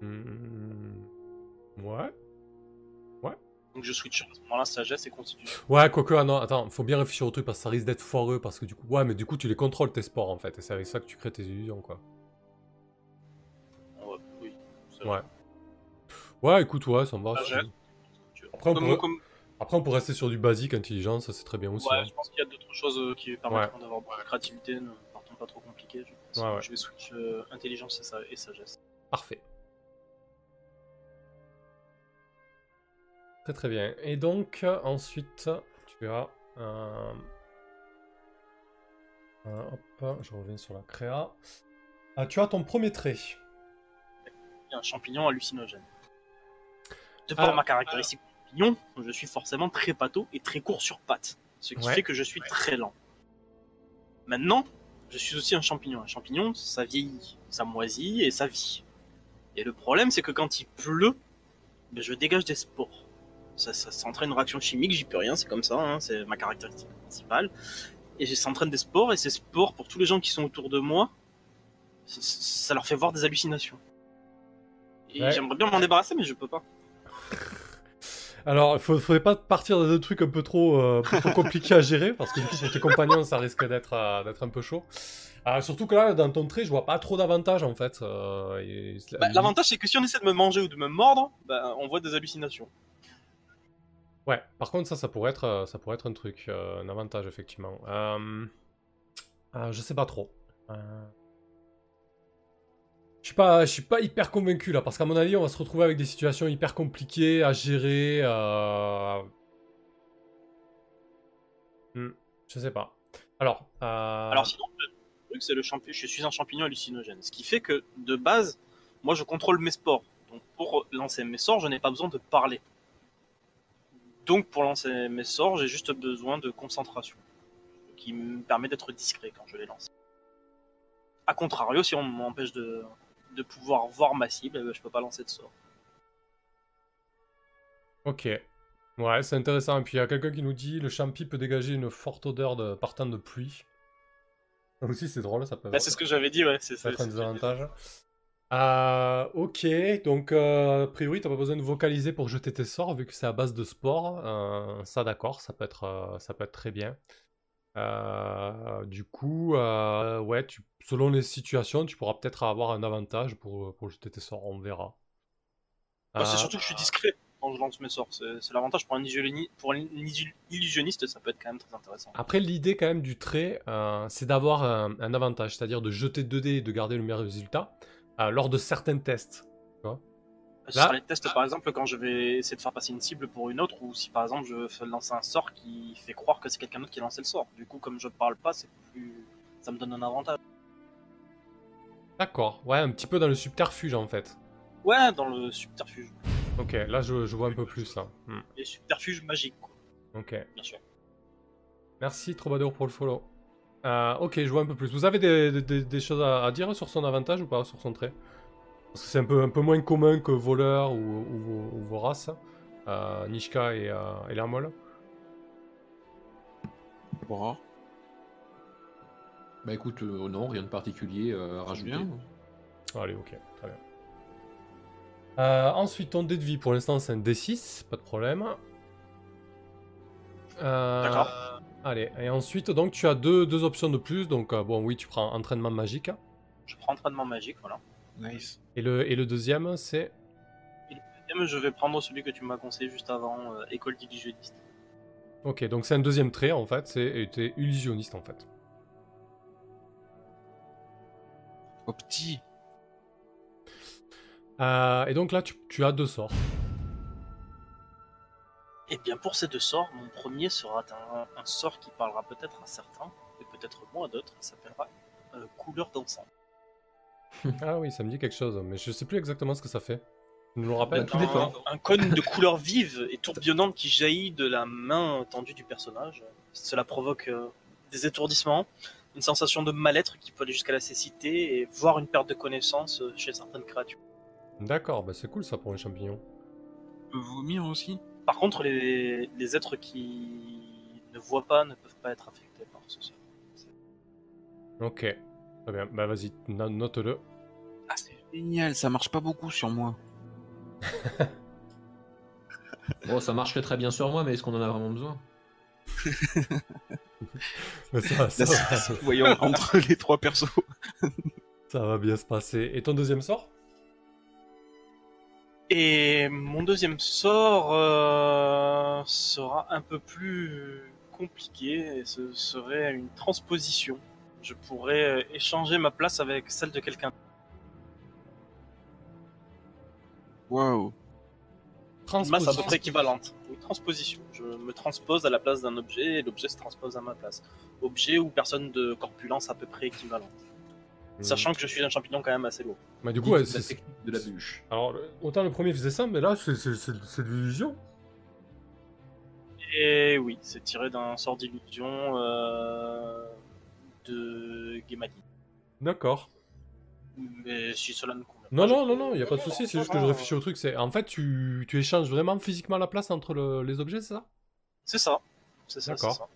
Hmm, Ouais. Donc je switch à ce moment-là sagesse et constitution. Ouais, quoique, ah non, attends, faut bien réfléchir au truc parce que ça risque d'être foireux parce que du coup, ouais, mais du coup, tu les contrôles tes sports en fait, et c'est avec ça que tu crées tes illusions, quoi. Ouais, oui. Ouais. Ouais, écoute, ouais, ça me va. Après, on comme- Après, on pourrait rester sur du basique, intelligence, c'est très bien aussi. Ouais, hein. je pense qu'il y a d'autres choses euh, qui permettront d'avoir beaucoup de créativité, ne partons pas trop compliqué. Je, pense. Ouais, ouais. je vais switch euh, intelligence et, sa- et sagesse. Parfait. Très très bien. Et donc, euh, ensuite, tu as un- hop, je reviens sur la créa. Ah, tu as ton premier trait. Un champignon hallucinogène. De ma caractéristique je suis forcément très pâteau et très court sur pattes, ce qui Ouais. fait que je suis très lent. Maintenant, je suis aussi un champignon. Un champignon, ça vieillit, ça moisit et ça vit. Et le problème, c'est que quand il pleut, ben, je dégage des spores. Ça, ça, ça entraîne une réaction chimique, j'y peux rien, c'est comme ça, hein, c'est ma caractéristique principale. Et ça entraîne des spores, et ces spores, pour tous les gens qui sont autour de moi, ça, ça leur fait voir des hallucinations. Et Ouais. j'aimerais bien m'en débarrasser, mais je peux pas. Alors, il faudrait pas partir dans des trucs un peu trop, euh, trop compliqués à gérer, parce que du coup, pour tes compagnons, ça risque d'être euh, un peu chaud. Ah, surtout que là, dans ton trait, je vois pas trop d'avantages en fait. euh, Bah, L'avantage, c'est que si on essaie de me manger ou de me mordre, bah, on voit des hallucinations. Ouais, par contre, ça, ça pourrait être, euh, ça pourrait être un truc, euh, un avantage, effectivement. Euh, euh, je sais pas trop. Je suis pas, je suis pas hyper convaincu là, parce qu'à mon avis, on va se retrouver avec des situations hyper compliquées à gérer. euh, hmm, je sais pas. Alors, euh, Alors sinon, le truc, c'est le champignon. Je suis un champignon hallucinogène. Ce qui fait que, de base, moi, je contrôle mes sports. Donc, pour lancer mes sorts, je n'ai pas besoin de parler. Donc, pour lancer mes sorts, j'ai juste besoin de concentration. Qui me permet d'être discret quand je les lance. A contrario, si on m'empêche de, de pouvoir voir ma cible, eh ben, je peux pas lancer de sort. ok. Ouais, c'est intéressant. Et puis il y a quelqu'un qui nous dit le champi peut dégager une forte odeur de partant de pluie. Ça aussi, c'est drôle, ça peut. Bah, c'est ce que j'avais dit, ouais. C'est Ça un désavantage. Euh, ok, donc euh, a priori, t'as pas besoin de vocaliser pour jeter tes sorts vu que c'est à base de sport. Euh, ça, d'accord, ça peut être, euh, ça peut être très bien. Euh, du coup, euh, ouais, tu, selon les situations, tu pourras peut-être avoir un avantage pour, pour jeter tes sorts, on verra. Bah, c'est Euh, surtout que je suis discret quand je lance mes sorts. C'est l'avantage pour un, pour un illusionniste, ça peut être quand même très intéressant. Après, l'idée quand même du trait, euh, c'est d'avoir un, un avantage, c'est-à-dire de jeter 2 dés et de garder le meilleur résultat euh, lors de certains tests. Là- sera les tests, par exemple, quand je vais essayer de faire passer une cible pour une autre, ou si par exemple je fais lancer un sort qui fait croire que c'est quelqu'un d'autre qui a lancé le sort. Du coup, comme je parle pas, c'est plus. Ça me donne un avantage. D'accord, ouais, un petit peu dans le subterfuge en fait. Ouais, dans le subterfuge. Ok, là je, je vois un peu plus là. Hmm, Les subterfuges magiques, quoi, Ok, bien sûr. merci Troubadour pour le follow. Euh, ok, je vois un peu plus. Vous avez des, des- des choses à, à dire sur son avantage ou pas, sur son trait? Parce que c'est un peu, un peu moins commun que voleur ou, ou, vos- ou vos races, euh, Nishka et, euh, et Lermol. Bon, Bah écoute, euh, non, rien de particulier euh, à rajouter. bien. Allez, ok, très bien. Euh, ensuite, ton dé de vie, pour l'instant, c'est un D6, pas de problème. Euh, D'accord. Allez, et ensuite, donc, tu as deux, deux options de plus. Donc, euh, bon, oui, tu prends entraînement magique. Je prends entraînement magique, voilà. Nice. Et le, et le deuxième, c'est. Deuxième, je vais prendre celui que tu m'as conseillé juste avant, euh, école d'illusionniste. Ok, donc c'est un deuxième trait, en fait. C'est t'es illusionniste, en fait. Petit. Euh, et donc là, tu, tu as deux sorts. Et bien pour ces deux sorts, mon premier sera un, un sort qui parlera peut-être à certains, et peut-être moins à d'autres, il s'appellera euh, couleur d'encens. Ah oui, ça me dit quelque chose, mais je sais plus exactement ce que ça fait. Tu nous le rappelles Bah, tout un, un cône de couleur vive et tourbillonnante qui jaillit de la main tendue du personnage. Cela provoque euh, des étourdissements, une sensation de mal-être qui peut aller jusqu'à la cécité et voire une perte de connaissance euh, chez certaines créatures. D'accord, bah c'est cool ça pour un champignon. Peut vomir aussi. Par contre, les, les êtres qui ne voient pas ne peuvent pas être affectés par ce sort. Ok, très bien. Bah vas-y, no- note-le. Ah, c'est génial, ça marche pas beaucoup sur moi. Bon, ça marcherait très bien sur moi, mais est-ce qu'on en a vraiment besoin? Ça, Voyons, entre les trois persos. ça va bien se passer. Et ton deuxième sort? Et mon deuxième sort euh, sera un peu plus compliqué et ce serait une transposition. Je pourrais euh, échanger ma place avec celle de quelqu'un. Waouh. Une masse à peu Transposition. près équivalente. Oui, transposition. Je me transpose à la place d'un objet et l'objet se transpose à ma place. Objet ou personne de corpulence à peu près équivalente. Hmm. Sachant que je suis un champignon quand même assez lourd. Bah du coup, ouais, c'est... technique de la bûche. Alors, autant le premier faisait ça, mais là, c'est, c'est, c'est- c'est de l'illusion. Et oui, c'est tiré d'un sort d'illusion euh, de. D'accord. Mais si cela ne convient Non, pas, non, non, non, il a pas de souci, c'est juste que je réfléchis au truc. C'est... En fait, tu, tu échanges vraiment physiquement la place entre le- les objets, c'est ça? C'est ça. C'est ça. D'accord. c'est ça.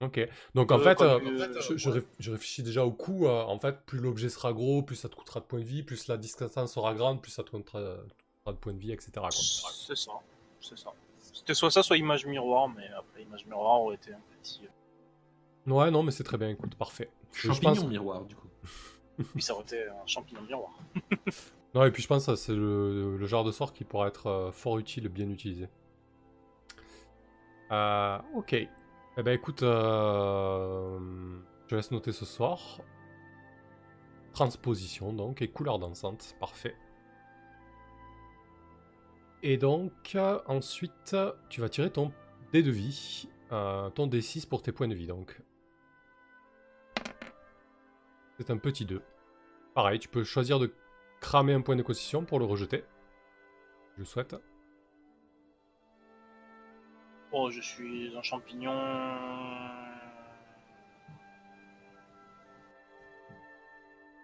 Ok. Donc en Euh, fait, euh, euh, je, je réf- je réfléchis déjà au coût. euh, en fait, plus l'objet sera gros, plus ça te coûtera de points de vie, plus la distance sera grande, plus ça te coûtera, te coûtera de points de vie, etc. quoi. C'est ça. C'est ça. C'était soit ça, soit image miroir, mais après image miroir aurait été un petit. euh, Ouais, non, mais c'est très bien, écoute, parfait. Je Champignon pense- miroir, du coup. Oui, ça aurait été un champignon miroir. Non, et puis je pense que c'est le, le genre de sort qui pourra être euh, fort utile et bien utilisé. Euh, ok. Eh ben écoute, euh, je laisse noter ce soir. transposition donc et couleur dansante, parfait. Et donc euh, ensuite tu vas tirer ton dé de vie, euh, ton D6 pour tes points de vie donc. C'est un petit 2. Pareil, tu peux choisir de cramer un point de constitution pour le rejeter. Je le souhaite. Oh, je suis un champignon.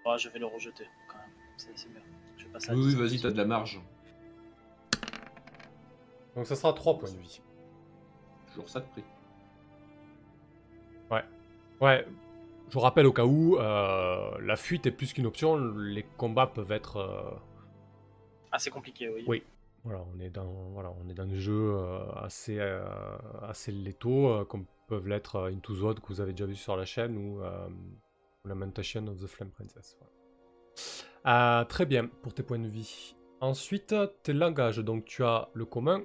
Oh, je vais le rejeter quand même. C'est c'est bien. Je vais passer à Oui, oui, 10. vas-y, t'as de la marge. Donc ça sera 3 points de vie. Toujours ça de prix. Ouais, je vous rappelle au cas où, euh, la fuite est plus qu'une option, les combats peuvent être... euh, Ah, c'est compliqué, oui. Oui. Voilà, on est dans, voilà, on est dans des jeux euh, assez, assez létaux, comme peuvent l'être Into Wild que vous avez déjà vu sur la chaîne, ou Lamentation of the Flame Princess. voilà. Très bien, pour tes points de vie. Ensuite, tes langages, donc tu as le commun,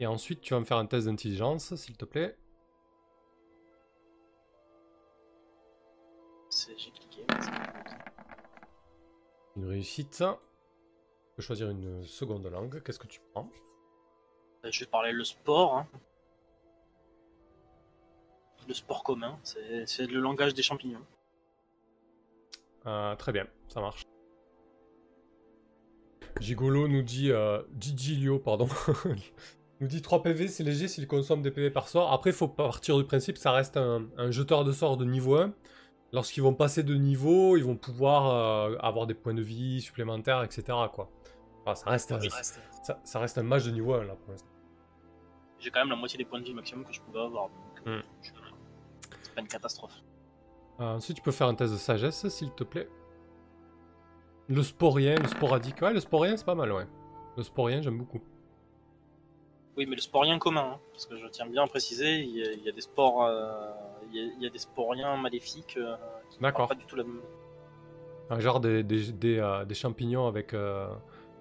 et ensuite tu vas me faire un test d'intelligence, s'il te plaît. J'ai cliqué. Une réussite. Tu peux choisir une seconde langue, qu'est-ce que tu prends? Euh, Je vais parler le sport. hein. Le sport commun, c'est c'est le langage des champignons. Euh, très bien, ça marche. Gigolo nous dit. Euh, Gigilio, pardon. nous dit 3 PV, c'est léger s'il consomme des PV par sort. Après, il faut partir du principe, ça reste un, un jeteur de sort de niveau 1. Lorsqu'ils vont passer de niveau, ils vont pouvoir euh, avoir des points de vie supplémentaires, etc. Quoi. Enfin, ça, reste, Ouais, ça, ça- ça reste un match de niveau 1 là pour l'instant. J'ai quand même la moitié des points de vie maximum que je pouvais avoir. donc, euh, Hmm. je- C'est pas une catastrophe. Euh, ensuite, tu peux faire un test de sagesse, s'il te plaît. Le sporien, le sporadique. Ouais, le sporien, c'est pas mal, ouais. Le sporien, j'aime beaucoup. Oui, mais le sporien commun, hein, parce que je tiens bien à préciser, il y a, il y a des sports, euh, il, y a, il y a des sporiens maléfiques. euh, qui D'accord. Pas du tout la même. Un genre des, des, des, euh, des champignons avec euh,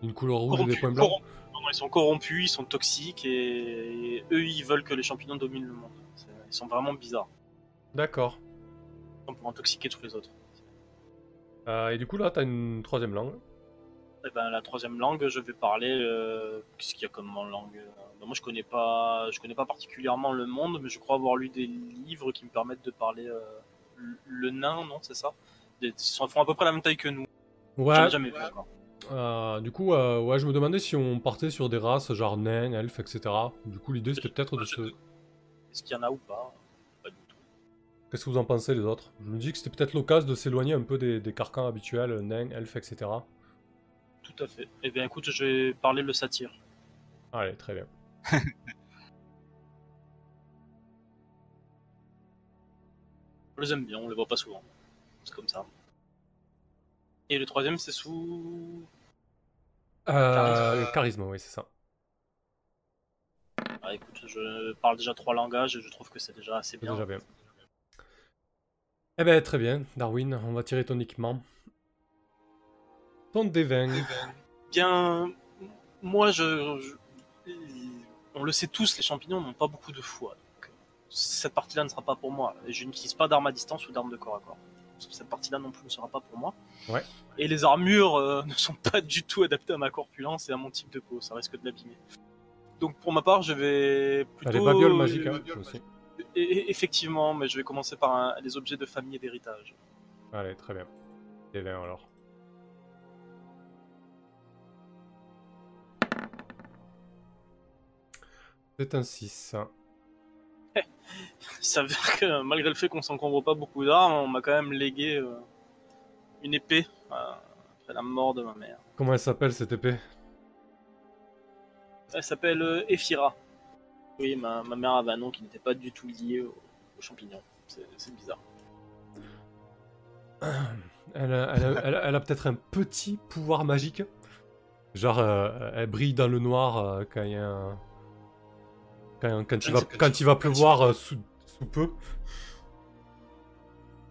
une couleur rouge et des points blancs. corrompus. Non, ils sont corrompus, ils sont toxiques et, et eux ils veulent que les champignons dominent le monde. C'est- Ils sont vraiment bizarres. D'accord. Ils sont pour intoxiquer tous les autres. Euh, et du coup, là, t'as une troisième langue. Et ben, la troisième langue, je vais parler. euh, Qu'est-ce qu'il y a comme langue? Ben, Moi, je connais pas, je connais pas particulièrement le monde, mais je crois avoir lu des livres qui me permettent de parler euh, le- nain, non C'est ça? Des- Ils sont- font à peu près la même taille que nous. Ouais. ai jamais vu encore. Euh, du coup, ouais, je me demandais si on partait sur des races genre nains, elfes, etc. Du coup, l'idée, c'était peut-être de se... Est-ce qu'il y en a ou pas? Pas du tout. Qu'est-ce que vous en pensez, les autres? Je me dis que c'était peut-être l'occasion de s'éloigner un peu des, des carcans habituels, nains, elfes, etc. Tout à fait. Eh bien, écoute, je vais parler le satire. Allez, très bien. On les aime bien, on les voit pas souvent. C'est comme ça. Et le troisième, c'est sous. Euh, le charisme, oui, c'est ça. Ah, écoute, je parle déjà trois langages et je trouve que c'est déjà assez bien. déjà bien. Eh ben, très bien, Darwin, on va tirer ton équipement. D20. Bien, moi, je, je- on le sait tous, les champignons n'ont pas beaucoup de foi. donc, cette partie-là ne sera pas pour moi. Et je n'utilise pas d'armes à distance ou d'armes de corps à corps. Cette partie-là non plus ne sera pas pour moi. Ouais. Et les armures euh, ne sont pas du tout adaptées à ma corpulence et à mon type de peau. Ça risque de l'abîmer. Donc pour ma part, je vais plutôt. babioles magiques, hein, aussi. Et- et- effectivement, mais je vais commencer par un- les objets de famille et d'héritage. Allez, très bien. D20 alors. C'est un 6. Il s'avère que malgré le fait qu'on s'encombre pas beaucoup d'armes, on m'a quand même légué euh, une épée euh, après la mort de ma mère. Comment elle s'appelle cette épée? Elle s'appelle euh, Ephira. Oui, ma, ma mère avait un nom qui n'était pas du tout lié au- aux champignons. C'est bizarre. Elle, a- elle a, elle a- elle a peut-être un petit pouvoir magique. Genre, euh, elle brille dans le noir quand il y a un- Quand, il, va, sais pas. quand il va pleuvoir euh, sous, sous peu.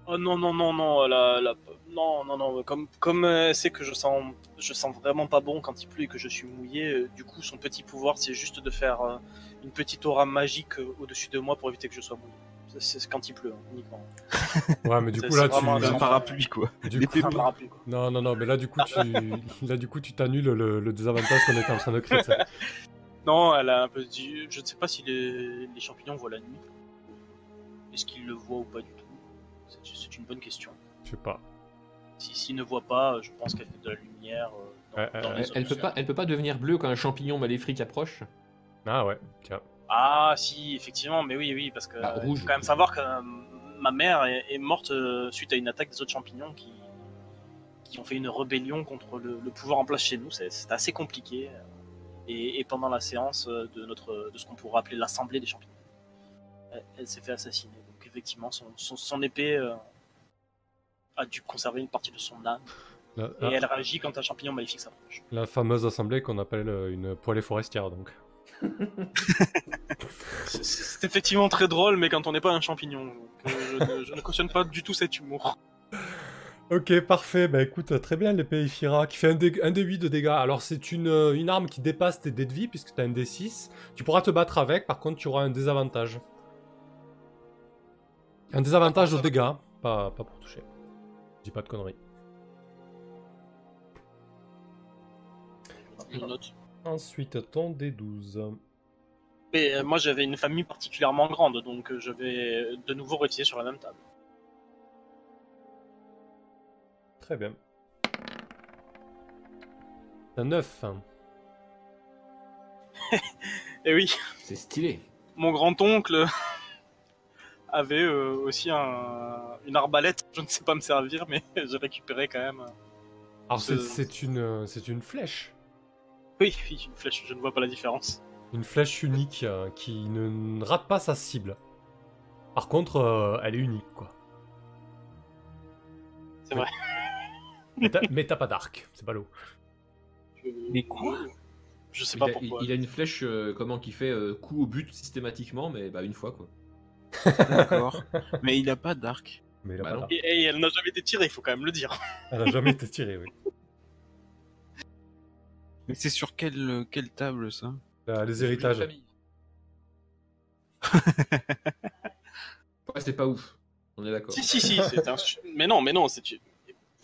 Oh non, non, non, non, la, la- non, non, non, comme, comme euh, elle sait que je sens, je sens vraiment pas bon quand il pleut et que je suis mouillé, euh, du coup, son petit pouvoir, c'est juste de faire euh, une petite aura magique euh, au-dessus de moi pour éviter que je sois mouillé. C'est c'est quand il pleut, hein, uniquement. Ouais, mais du C'est- coup, là, c'est tu. Un parapluie, quoi. Du coup, Un parapluie, quoi. non, non, non, mais là, du coup, tu, là, du coup, tu t'annules le, le désavantage qu'on était en train de créer. Non, elle a un peu dit. Je ne sais pas si les, les champignons voient la nuit. Est-ce qu'ils le voient ou pas du tout? C'est c'est une bonne question. Je sais pas. Si- S'ils ne voient pas, je pense qu'elle fait de la lumière. euh, dans- Ouais, dans ouais, les Elle, elle peut pas, elle peut pas devenir bleue quand un champignon maléfique approche? Ah ouais, tiens. Ah, si, effectivement, mais oui, oui, parce que Ah, euh, il rouge. faut quand même savoir que euh, ma mère est, est morte euh, suite à une attaque des autres champignons qui, qui ont fait une rébellion contre le, le pouvoir en place chez nous. C'est c'est assez compliqué. Et, et pendant la séance euh, de notre, de ce qu'on pourrait appeler l'assemblée des champignons, elle, elle s'est fait assassiner. Donc effectivement, son, son, son épée euh, a dû conserver une partie de son âme. La, Et la- elle réagit quand un champignon maléfique s'approche. la fameuse assemblée qu'on appelle euh, une poêlée forestière, donc. C'est- C'est effectivement très drôle, mais quand on n'est pas un champignon. Donc, euh, je, ne, je ne cautionne pas du tout cet humour. Ok, parfait. Bah écoute, très bien l'épée Ifira qui fait un, dé- un des 8 de dégâts. Alors c'est une, euh, une arme qui dépasse tes dés de vie puisque tu as un D6. Tu pourras te battre avec, par contre tu auras un désavantage. Un désavantage aux dégâts, pas, pas pour toucher. Je dis pas de conneries. Note. Ensuite, ton D12. Mais euh, moi j'avais une famille particulièrement grande, donc euh, je vais de nouveau réutiliser sur la même table. Très bien. Un 9. Et oui, C'est stylé. mon grand-oncle avait euh, aussi un- une arbalète. Je ne sais pas me servir, mais j'ai récupéré quand même. Alors c'est- Ce- c'est une, c'est une flèche. Oui, oui, une flèche, je ne vois pas la différence. Une flèche unique euh, qui ne rate pas sa cible. Par contre, euh, elle est unique, quoi. C'est vrai. Mais t'as- pas d'arc, c'est pas l'eau. Mais quoi? Je sais Il pas a, pourquoi. il- il a une flèche euh, comment qui fait euh, coup au but systématiquement, mais bah une fois quoi. D'accord. Mais il a pas d'arc. Mais il a Bah pas. Et, et elle n'a jamais été tirée, il faut quand même le dire. Elle a jamais été tirée, oui. Mais c'est sur quelle, quelle table, ça? Euh, les héritages. ouais, c'est pas ouf. On est d'accord. Si, si, si, c'est un... Mais non, mais non, c'est...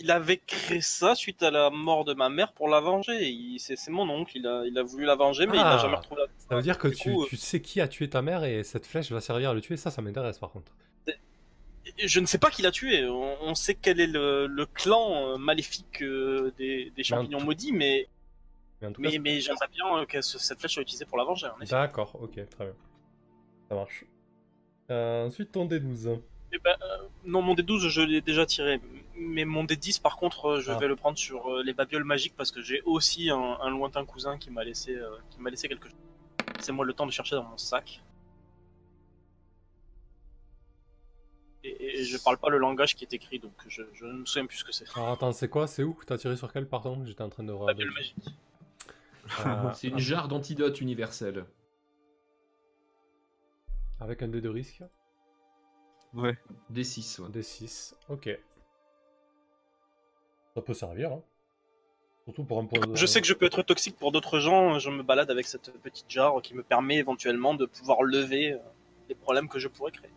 Il avait créé ça suite à la mort de ma mère pour la venger. C'est mon oncle, il a, il a voulu la venger, mais il Ah. n'a jamais retrouvé la... Ça veut dire que tu, coup, tu sais qui a tué ta mère et cette flèche va servir à le tuer. Ça, ça m'intéresse par contre. Je ne sais pas qui l'a tué. On, on sait quel est le, le clan euh, maléfique euh, des, des champignons maudits, mais, Mais cas, mais, mais j'aimerais bien que ce- cette flèche soit utilisée pour la venger. D'accord, ok, très bien. Ça marche. Euh, ensuite, ton D12. Eh ben, euh, non, mon D12, je l'ai déjà tiré. Mais mon D10, par contre, euh, je Ah. vais le prendre sur euh, les babioles magiques parce que j'ai aussi un, un lointain cousin qui m'a laissé, euh, qui m'a laissé quelque chose. C'est moi le temps de chercher dans mon sac. Et, et je parle pas le langage qui est écrit, donc je, je ne me souviens plus ce que c'est. Alors attends, c'est quoi? C'est où T'as tiré sur quel, pardon J'étais en train de. Babiole magique. Euh, C'est une jarre d'antidote universelle. avec un dé de risque? Ouais. D6, ouais. D6, ok. Ça peut servir, hein. Surtout pour un point de... Je sais que je peux être toxique pour d'autres gens, je me balade avec cette petite jarre qui me permet éventuellement de pouvoir lever euh, les problèmes que je pourrais créer.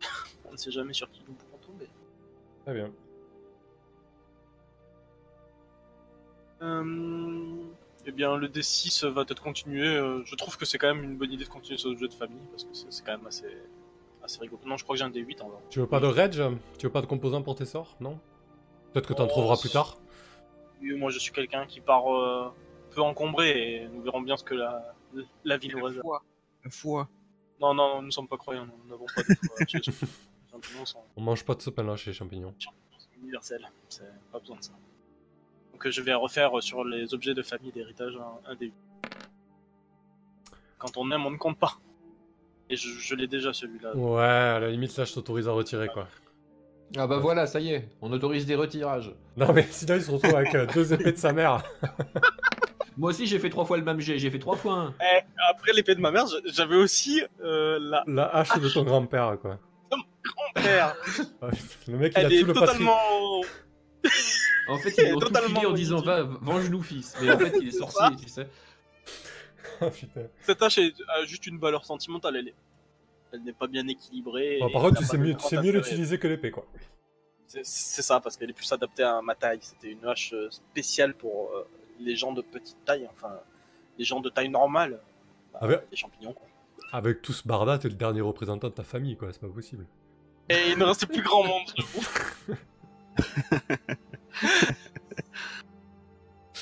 On ne sait jamais sur qui nous pourrons tomber. Très bien. Euh, Eh bien, le D6 va peut-être continuer. euh, Je trouve que c'est quand même une bonne idée de continuer sur le jeu de famille parce que c'est c'est quand même assez, assez rigolo. Non, je crois que j'ai un D8 en vrai. Tu veux pas de rage? Tu veux pas de composants pour tes sorts? Non? Peut-être que t'en Oh, trouveras plus tard. Oui, moi, je suis quelqu'un qui part euh, peu encombré et nous verrons bien ce que la, la vie nous La réserve. foi. La foi. Non, non, nous ne sommes pas croyants, nous n'avons pas de foi chez les champignons. Les champignons sont On mange pas de ce pain-là chez les champignons. universels, c'est pas besoin de ça. Donc euh, je vais refaire sur les objets de famille d'héritage un, un D8. Quand on aime, on ne compte pas. Et je, je l'ai déjà celui-là. Ouais, à la limite, là, je t'autorise à retirer, quoi. Ah bah voilà, ça y est, on autorise des retirages. Non, mais sinon, il se retrouve avec euh, deux épées de sa mère. Moi aussi j'ai fait trois fois le même jet, j'ai fait trois fois un. Eh, après l'épée de ma mère, j'avais aussi euh, la La hache de ton grand-père, quoi. père. Ouais, Le mec, il a Elle est tout le totalement. En fait ils l'ont tout en disant va, venge-nous fils. Mais en fait il est sorcier, tu sais. Ah, putain. Cette hache est- a juste une valeur sentimentale. Elle est, elle n'est pas bien équilibrée. Bon, par contre, de mieux, tu grand sais mieux l'utiliser que l'épée, quoi. C'est- C'est ça, parce qu'elle est plus adaptée à ma taille. C'était une hache euh, spéciale pour euh, les gens de petite taille, enfin, les gens de taille normale. Bah, Ah. Les champignons, quoi. Avec tout ce barda, t'es le dernier représentant de ta famille, quoi. C'est pas possible. Et il ne reste plus grand monde, j'avoue.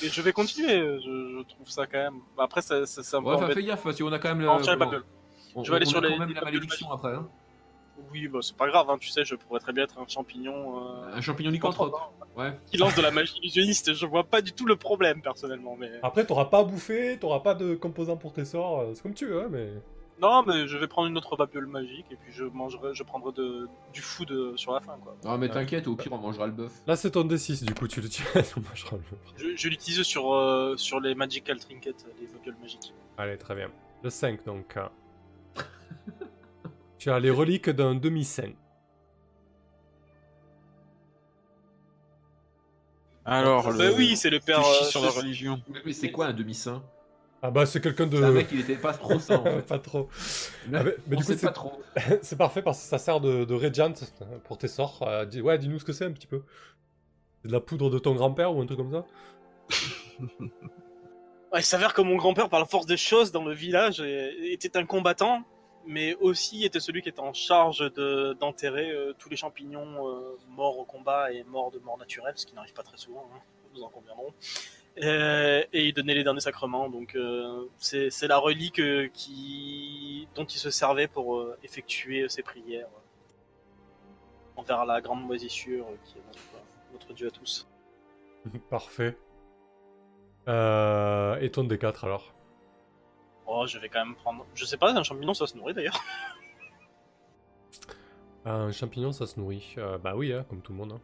Et je vais continuer, je, je trouve ça quand même. Bah, Après, c'est un peu. Ouais, embêtant. fais gaffe, parce qu'on a quand même le. Non, on- Je vais aller on sur les- quand même les la malédiction après. hein. Oui, bah, c'est pas grave, hein, tu sais, je pourrais très bien être un champignon. euh, Un champignon lycanthrope, lycanthrope. Ouais. qui lance de la magie illusionniste. Je vois pas du tout le problème, personnellement. Mais... Après, t'auras pas à bouffer, t'auras pas de composants pour tes sorts. euh, C'est comme tu veux, hein, mais. Non, mais je vais prendre une autre babiole magique et puis je mangerai, je prendrai de, du food euh, sur la fin, quoi. Non, mais t'inquiète, au pire, on mangera le bœuf. Là, c'est ton D6, du coup, tu le tiens. Moi, je râle. Je, je l'utilise sur, euh, sur les magical trinkets, les babioles magiques. Allez, très bien. Le 5, donc. tu as les reliques d'un demi-saint. Alors, Bah oui, c'est le père. tu chies euh, sur la c'est- religion. Mais, c'est quoi un demi-saint? Ah bah, c'est quelqu'un de. C'est un mec, il était pas trop sain en fait. pas trop. Mais, Ah, mais- du coup, c'est- pas trop. c'est parfait parce que ça sert de, de Regent pour tes sorts. Euh, dis- ouais, dis-nous ce que c'est un petit peu. C'est de la poudre de ton grand-père ou un truc comme ça? Il s'avère que mon grand-père, par la force des choses dans le village, était un combattant, mais aussi était celui qui était en charge de- d'enterrer euh, tous les champignons euh, morts au combat et morts de mort naturelle, ce qui n'arrive pas très souvent, hein, nous en conviendrons. Euh, et il donnait les derniers sacrements, donc c'est la relique dont il se servait pour effectuer ses prières envers la grande moisissure qui est notre dieu à tous. Parfait. Euh, et ton D4 alors Oh, je vais quand même prendre. Je sais pas, un champignon ça se nourrit d'ailleurs. Un champignon, ça se nourrit. Euh, bah oui, hein, comme tout le monde. hein.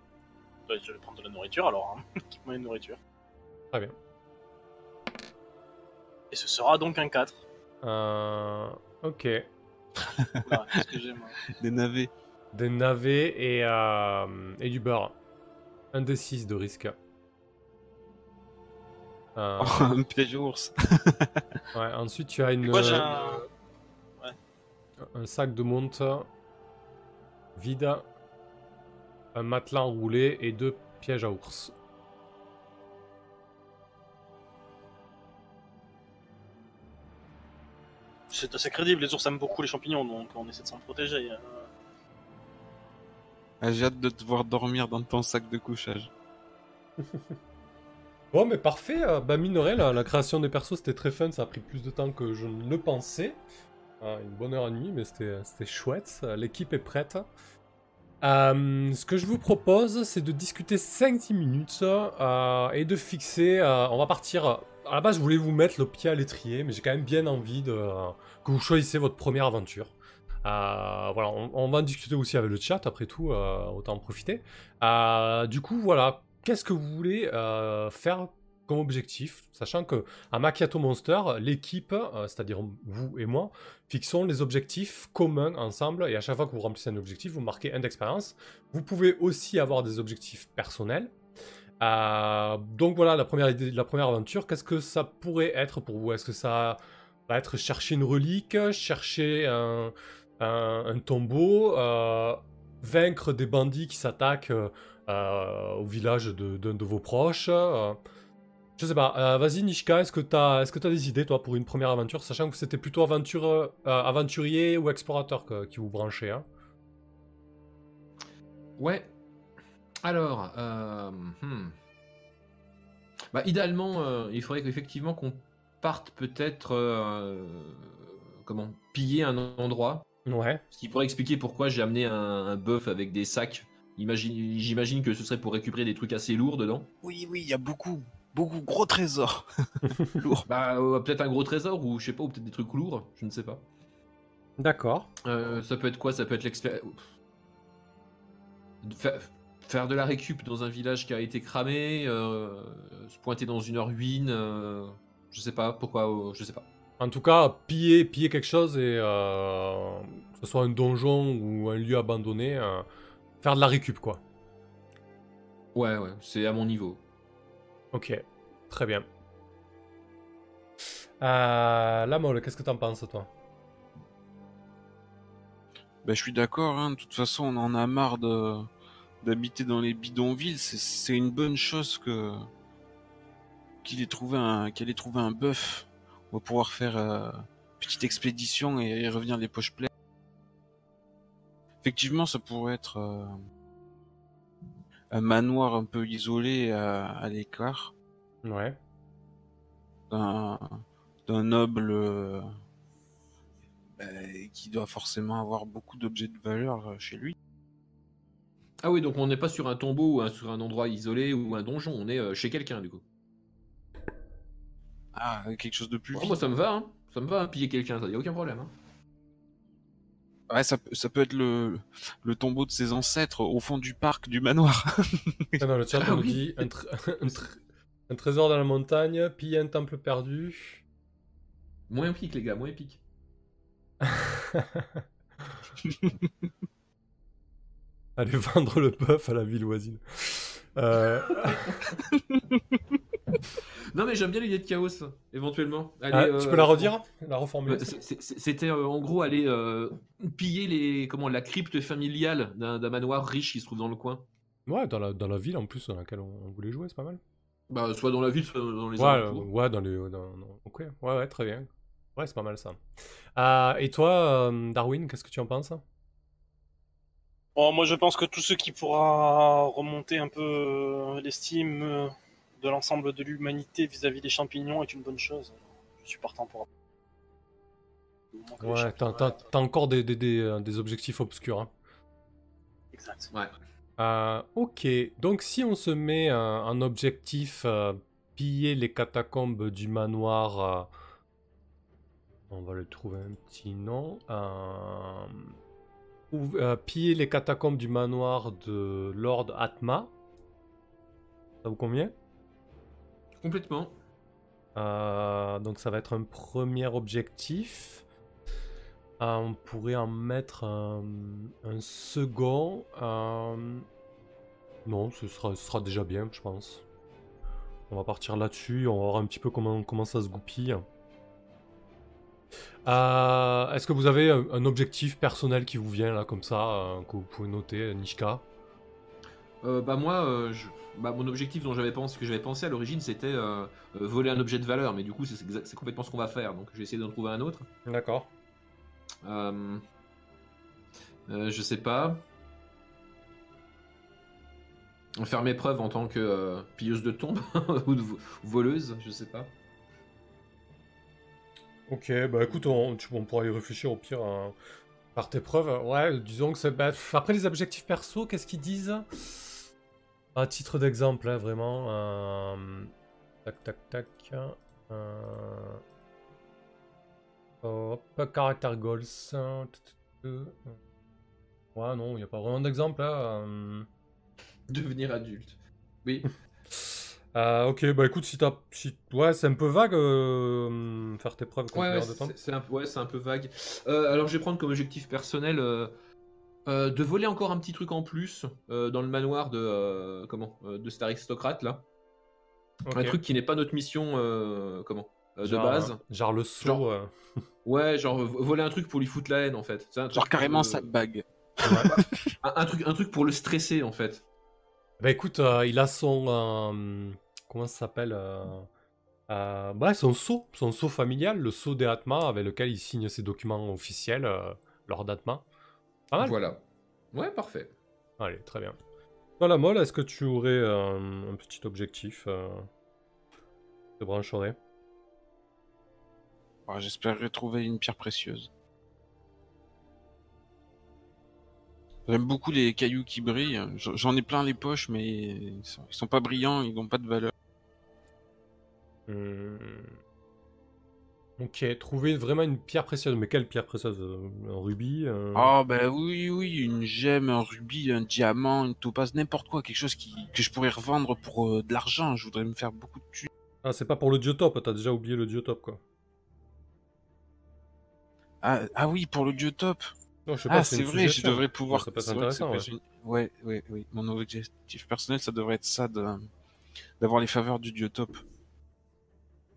Ouais, Je vais prendre de la nourriture alors. Hein. Équipement et nourriture. Très bien. Et ce sera donc un 4. Euh, ok. Qu'est-ce que j'ai moi Des navets. Des navets et, euh, et du beurre. Un D6 de risque. Euh, un piège ours. ouais, ensuite, tu as une, Moi j'ai euh, un. un sac de monte vide, un matelas enroulé et deux pièges à ours. C'est assez crédible, les ours aiment beaucoup les champignons donc on essaie de s'en protéger. euh. Ah, J'ai hâte de te voir dormir dans ton sac de couchage. Bon, mais parfait. euh, Bah, mine la, la création des persos, c'était très fun. Ça a pris plus de temps que je ne le pensais. Euh, une bonne heure et demie, mais c'était c'était chouette. Euh, L'équipe est prête. Euh, ce que je vous propose, c'est de discuter 5-10 minutes euh, et de fixer. euh, on va partir. À la base, je voulais vous mettre le pied à l'étrier, mais j'ai quand même bien envie de, que vous choisissez votre première aventure. Euh, voilà, on, on va en discuter aussi avec le chat, après tout, euh, autant en profiter. Euh, du coup, voilà, qu'est-ce que vous voulez euh, faire comme objectif, sachant que à Macchiato Monster, l'équipe, euh, c'est-à-dire vous et moi, fixons les objectifs communs ensemble, et à chaque fois que vous remplissez un objectif, vous marquez un d'expérience. Vous pouvez aussi avoir des objectifs personnels. Euh, donc voilà, la première la première aventure, qu'est-ce que ça pourrait être pour vous? Est-ce que ça va être chercher une relique, chercher un, tombeau, vaincre des bandits qui s'attaquent au village de- d'un de, vos proches euh, Je sais pas. Euh, Vas-y, Nishka, est-ce que tu as, est-ce que as des idées, toi, pour une première aventure, sachant que c'était plutôt aventure, euh, aventurier ou explorateur que- qui vous branchait hein? Ouais. Alors, euh, hmm. bah, idéalement, euh, il faudrait qu'effectivement qu'on parte peut-être, euh, comment, piller un endroit. Ouais. Ce qui pourrait expliquer pourquoi j'ai amené un, un bœuf avec des sacs. Imagine- J'imagine que ce serait pour récupérer des trucs assez lourds dedans. Oui, oui, il y a beaucoup, beaucoup gros trésors. Lourd. Bah, euh, peut-être un gros trésor ou je sais pas, ou peut-être des trucs lourds, je ne sais pas. D'accord. Euh, ça peut être quoi? Ça peut être l'expérience. Faire de la récup dans un village qui a été cramé, euh, se pointer dans une ruine, euh, je sais pas pourquoi, euh, je sais pas. En tout cas, piller, piller quelque chose et euh, que ce soit un donjon ou un lieu abandonné, euh, faire de la récup, quoi. Ouais, ouais, c'est à mon niveau. Ok, très bien. Euh, la molle, qu'est-ce que t'en penses, toi? Ben, je suis d'accord, hein. de toute façon on en a marre de d'habiter dans les bidonvilles, c'est- c'est une bonne chose que qu'il ait trouvé un qu'elle ait trouvé un bœuf. On va pouvoir faire euh, petite expédition et, et revenir les poches pleines. Effectivement, ça pourrait être euh, un manoir un peu isolé à, à l'écart Ouais. d'un d'un noble euh, qui doit forcément avoir beaucoup d'objets de valeur euh, chez lui. Ah oui, donc on n'est pas sur un tombeau ou un- sur un endroit isolé ou un donjon, on est euh, chez quelqu'un du coup. Ah, quelque chose de plus. Oh, moi ça me va, hein. ça me va, hein, piller quelqu'un, ça y a aucun problème. Hein. Ouais, ça, peut- ça peut être le, le tombeau de ses ancêtres au fond du parc du manoir. Ah non, le chat Ah oui. dit un, tr- un tr- un trésor dans la montagne, piller un temple perdu. Moins pique les gars, moins pique. Aller vendre le bœuf à la ville voisine. Euh, Non mais j'aime bien l'idée de chaos, éventuellement. Ah, euh, tu peux la redire La reformuler Euh, C'était euh, en gros aller euh, piller les comment la crypte familiale d'un manoir riche qui se trouve dans le coin. Ouais, dans la, dans la ville en plus dans laquelle on, on voulait jouer, c'est pas mal. Bah, soit dans la ville, soit dans les Ouais, alentours. euh, ouais, dans les. dans- dans- Ok, ouais, ouais, très bien. Ouais, c'est pas mal ça. Euh, et toi, euh, Darwin, qu'est-ce que tu en penses? Bon, moi, je pense que tout ce qui pourra remonter un peu euh, l'estime euh, de l'ensemble de l'humanité vis-à-vis des champignons est une bonne chose. Je suis partant pour. Ouais, t'as, champignons. t'as- t'as encore des, des, des, euh, des objectifs obscurs. hein. Exact. Ouais. Euh, ok, donc si on se met euh, en objectif euh, piller les catacombes du manoir, euh, on va le trouver un petit nom. euh, ou, euh, piller les catacombes du manoir de Lord Atma. Ça vous convient? Complètement. Euh, donc ça va être un premier objectif. Euh, on pourrait en mettre un, second. euh, Non, ce sera, déjà bien, je pense. On va partir là-dessus, on va voir un petit peu comment, ça se goupille. Est-ce que vous avez un, un objectif personnel qui vous vient là comme ça, que vous pouvez noter, Nishka? Euh, bah moi, euh, je- bah, mon objectif dont j'avais pensé, que j'avais pensé à l'origine, c'était euh, euh, voler un objet de valeur, mais du coup c'est complètement ce qu'on va faire, donc je vais essayer d'en trouver un autre. D'accord. Euh, euh, je sais pas. Faire mes preuves en tant que euh, pilleuse de tombes ou de vo- voleuse, je sais pas. Ok, bah écoute, on, tu- on pourra y réfléchir au pire hein, par tes preuves. Ouais, disons que c'est. bah, après les objectifs perso, qu'est-ce qu'ils disent? À titre d'exemple, hein, vraiment. euh, Tac, tac, tac. euh, Hop, caractère goals. hein, tu. Ouais, non, il n'y a pas vraiment d'exemple. là, euh. Devenir adulte. Oui. Euh, ok, bah écoute, si t'as. Si... Ouais, c'est un peu vague euh, faire tes preuves Ouais, c'est un, ouais, c'est un peu vague. Euh, alors je vais prendre comme objectif personnel euh, de voler encore un petit truc en plus euh, dans le manoir de euh, comment euh, de cet aristocrate là. Un truc qui n'est pas notre mission euh, comment euh, de Genre, base. Genre le saut. Genre- euh. Ouais, genre vo- voler un truc pour lui foutre la haine en fait. C'est un truc, Genre carrément euh, sa bague. un, un truc un truc pour le stresser en fait. Bah écoute, euh, il a son. euh, comment ça s'appelle euh, euh, ouais, son sceau, son sceau familial, le sceau des Atma, avec lequel il signe ses documents officiels euh, lors d'Atma. Pas mal. Voilà. Ouais, parfait. Allez, très bien. Voilà, Molle, est-ce que tu aurais euh, un petit objectif euh, de brancherais Ah, J'espérerais trouver une pierre précieuse. J'aime beaucoup les cailloux qui brillent. J'en ai plein les poches, mais ils sont, ils sont pas brillants, ils n'ont pas de valeur. Hmm. Ok, trouver vraiment une pierre précieuse. Mais quelle pierre précieuse euh, Un rubis un- Ah bah oui, oui, une gemme, un rubis, un diamant, une topaze, n'importe quoi, quelque chose qui, que je pourrais revendre pour euh, de l'argent. Je voudrais me faire beaucoup de thunes. Ah, c'est pas pour le diotope, t'as déjà oublié le diotope, quoi. Ah, ah oui, pour le dieu top. Non, je sais Ah, c'est vrai, je devrais pouvoir. Ça peut être vrai intéressant, Ouais, ouais, oui. Mon objectif personnel, ça devrait être ça, de d'avoir les faveurs du dieu top.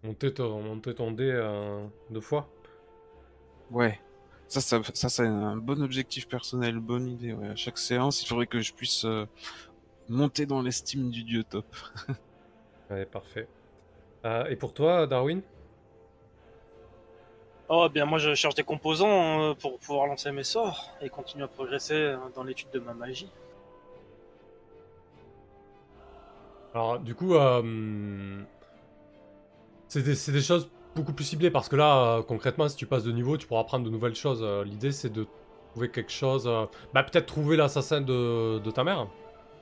Monter ton, monter ton dé euh, deux fois. Ouais. Ça, ça, ça c'est un bon objectif personnel, bonne idée. Ouais. À chaque séance, il faudrait que je puisse euh, monter dans l'estime du dieu top. Ouais, parfait. Euh, et pour toi, Darwin? Oh, bien, moi, je cherche des composants euh, pour pouvoir lancer mes sorts et continuer à progresser euh, dans l'étude de ma magie. Alors, du coup, euh, c'est des, choses beaucoup plus ciblées parce que là, euh, concrètement, si tu passes de niveau, tu pourras apprendre de nouvelles choses. Euh, L'idée, c'est de trouver quelque chose. euh, bah, peut-être trouver l'assassin de, de ta mère.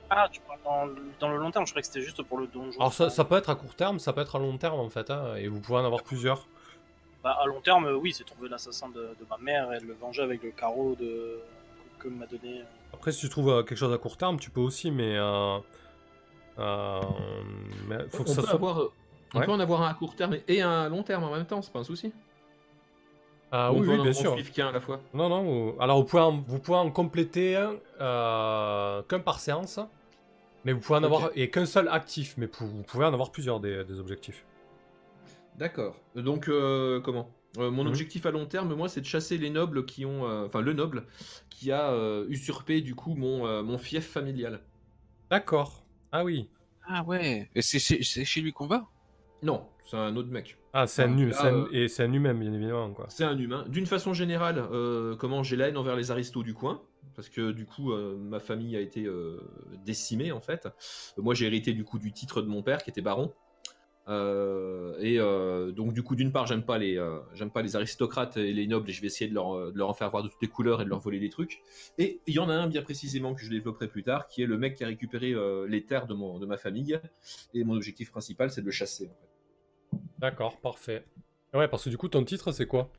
Ah, tu parles dans, le- dans le long terme, je croyais que c'était juste pour le donjon. Alors, ça, ça peut être à court terme, ça peut être à long terme en fait, hein, et vous pouvez en avoir plusieurs. Bah, à long terme, oui, c'est trouver l'assassin de, de ma mère et le venger avec le carreau de... que m'a donné. Après, si tu trouves euh, quelque chose à court terme, tu peux aussi, mais. Euh, euh, mais faut que on ça peut, soit. avoir, on Ouais. peut en avoir un à court terme et un à long terme en même temps, c'est pas un souci. Ah Ou on oui, peut oui, en- bien en sûr. qu'un à la fois. Non, non. vous- Alors, vous pouvez en, vous pouvez en compléter un euh, qu'un par séance, mais vous pouvez en avoir et qu'un seul actif, mais vous pouvez en avoir plusieurs des, des objectifs. D'accord. Donc, euh, comment? Euh, Mon Mhm. objectif à long terme, moi, c'est de chasser les nobles qui ont. euh, Enfin, le noble qui a euh, usurpé, du coup, mon, euh, mon fief familial. D'accord. Ah oui. Ah ouais. Et c'est chez lui qu'on va? Non, c'est un autre mec. Ah, c'est un, Donc hu- là, c'est un- euh, et c'est un humain, bien évidemment, quoi. C'est un humain. D'une façon générale, euh, comment j'ai la haine envers les aristos du coin, parce que du coup, euh, ma famille a été décimée en fait. Moi, j'ai hérité du coup du titre de mon père qui était baron. Et donc du coup, d'une part, j'aime pas les, j'aime pas les aristocrates et les nobles, et je vais essayer de leur, de leur en faire voir de toutes les couleurs et de leur voler des trucs. Et il y en a un bien précisément que je développerai plus tard, qui est le mec qui a récupéré les terres de, mon, de ma famille. Et mon objectif principal, c'est de le chasser. en fait. D'accord, parfait. Ouais, parce que du coup, ton titre, c'est quoi?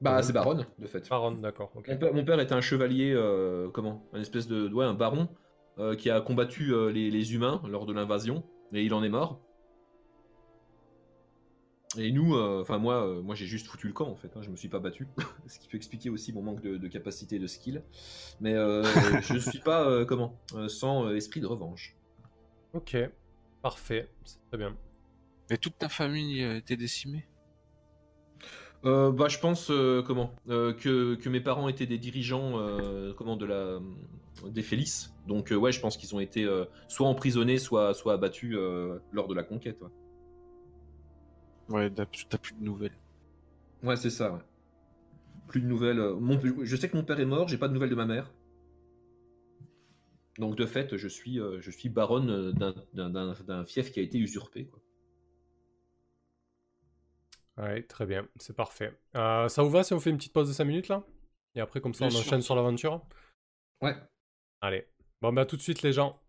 Bah, c'est baronne, de fait. Baron, d'accord. Mon père, mon père était un chevalier, euh, comment? Un espèce de. Ouais, un baron, euh, qui a combattu euh, les, les humains lors de l'invasion, et il en est mort. Et nous, euh, enfin moi, euh, moi j'ai juste foutu le camp en fait, hein, je me suis pas battu, ce qui peut expliquer aussi mon manque de, de capacité et de skill. Mais euh, je ne suis pas, euh, comment, euh, sans euh, esprit de revanche. Ok, parfait. C'est très bien. Et toute ta famille euh, était décimée? Euh, bah, je pense euh, comment? Euh, que, que mes parents étaient des dirigeants euh, comment de la des Félices. Donc euh, ouais, je pense qu'ils ont été euh, soit emprisonnés, soit soit abattus euh, lors de la conquête. Ouais, Ouais, t'as plus de nouvelles. Ouais, c'est ça. ouais. Plus de nouvelles. Mon, je sais que mon père est mort. J'ai pas de nouvelles de ma mère. Donc de fait, je suis euh, je suis baronne d'un- d'un- d'un d'un fief qui a été usurpé. Quoi. Ouais, très bien, c'est parfait. Euh, ça vous va si on fait une petite pause de 5 minutes là? Et après, comme ça, Bien on sûr. enchaîne sur l'aventure? Ouais. Allez. Bon, bah, à tout de suite, les gens.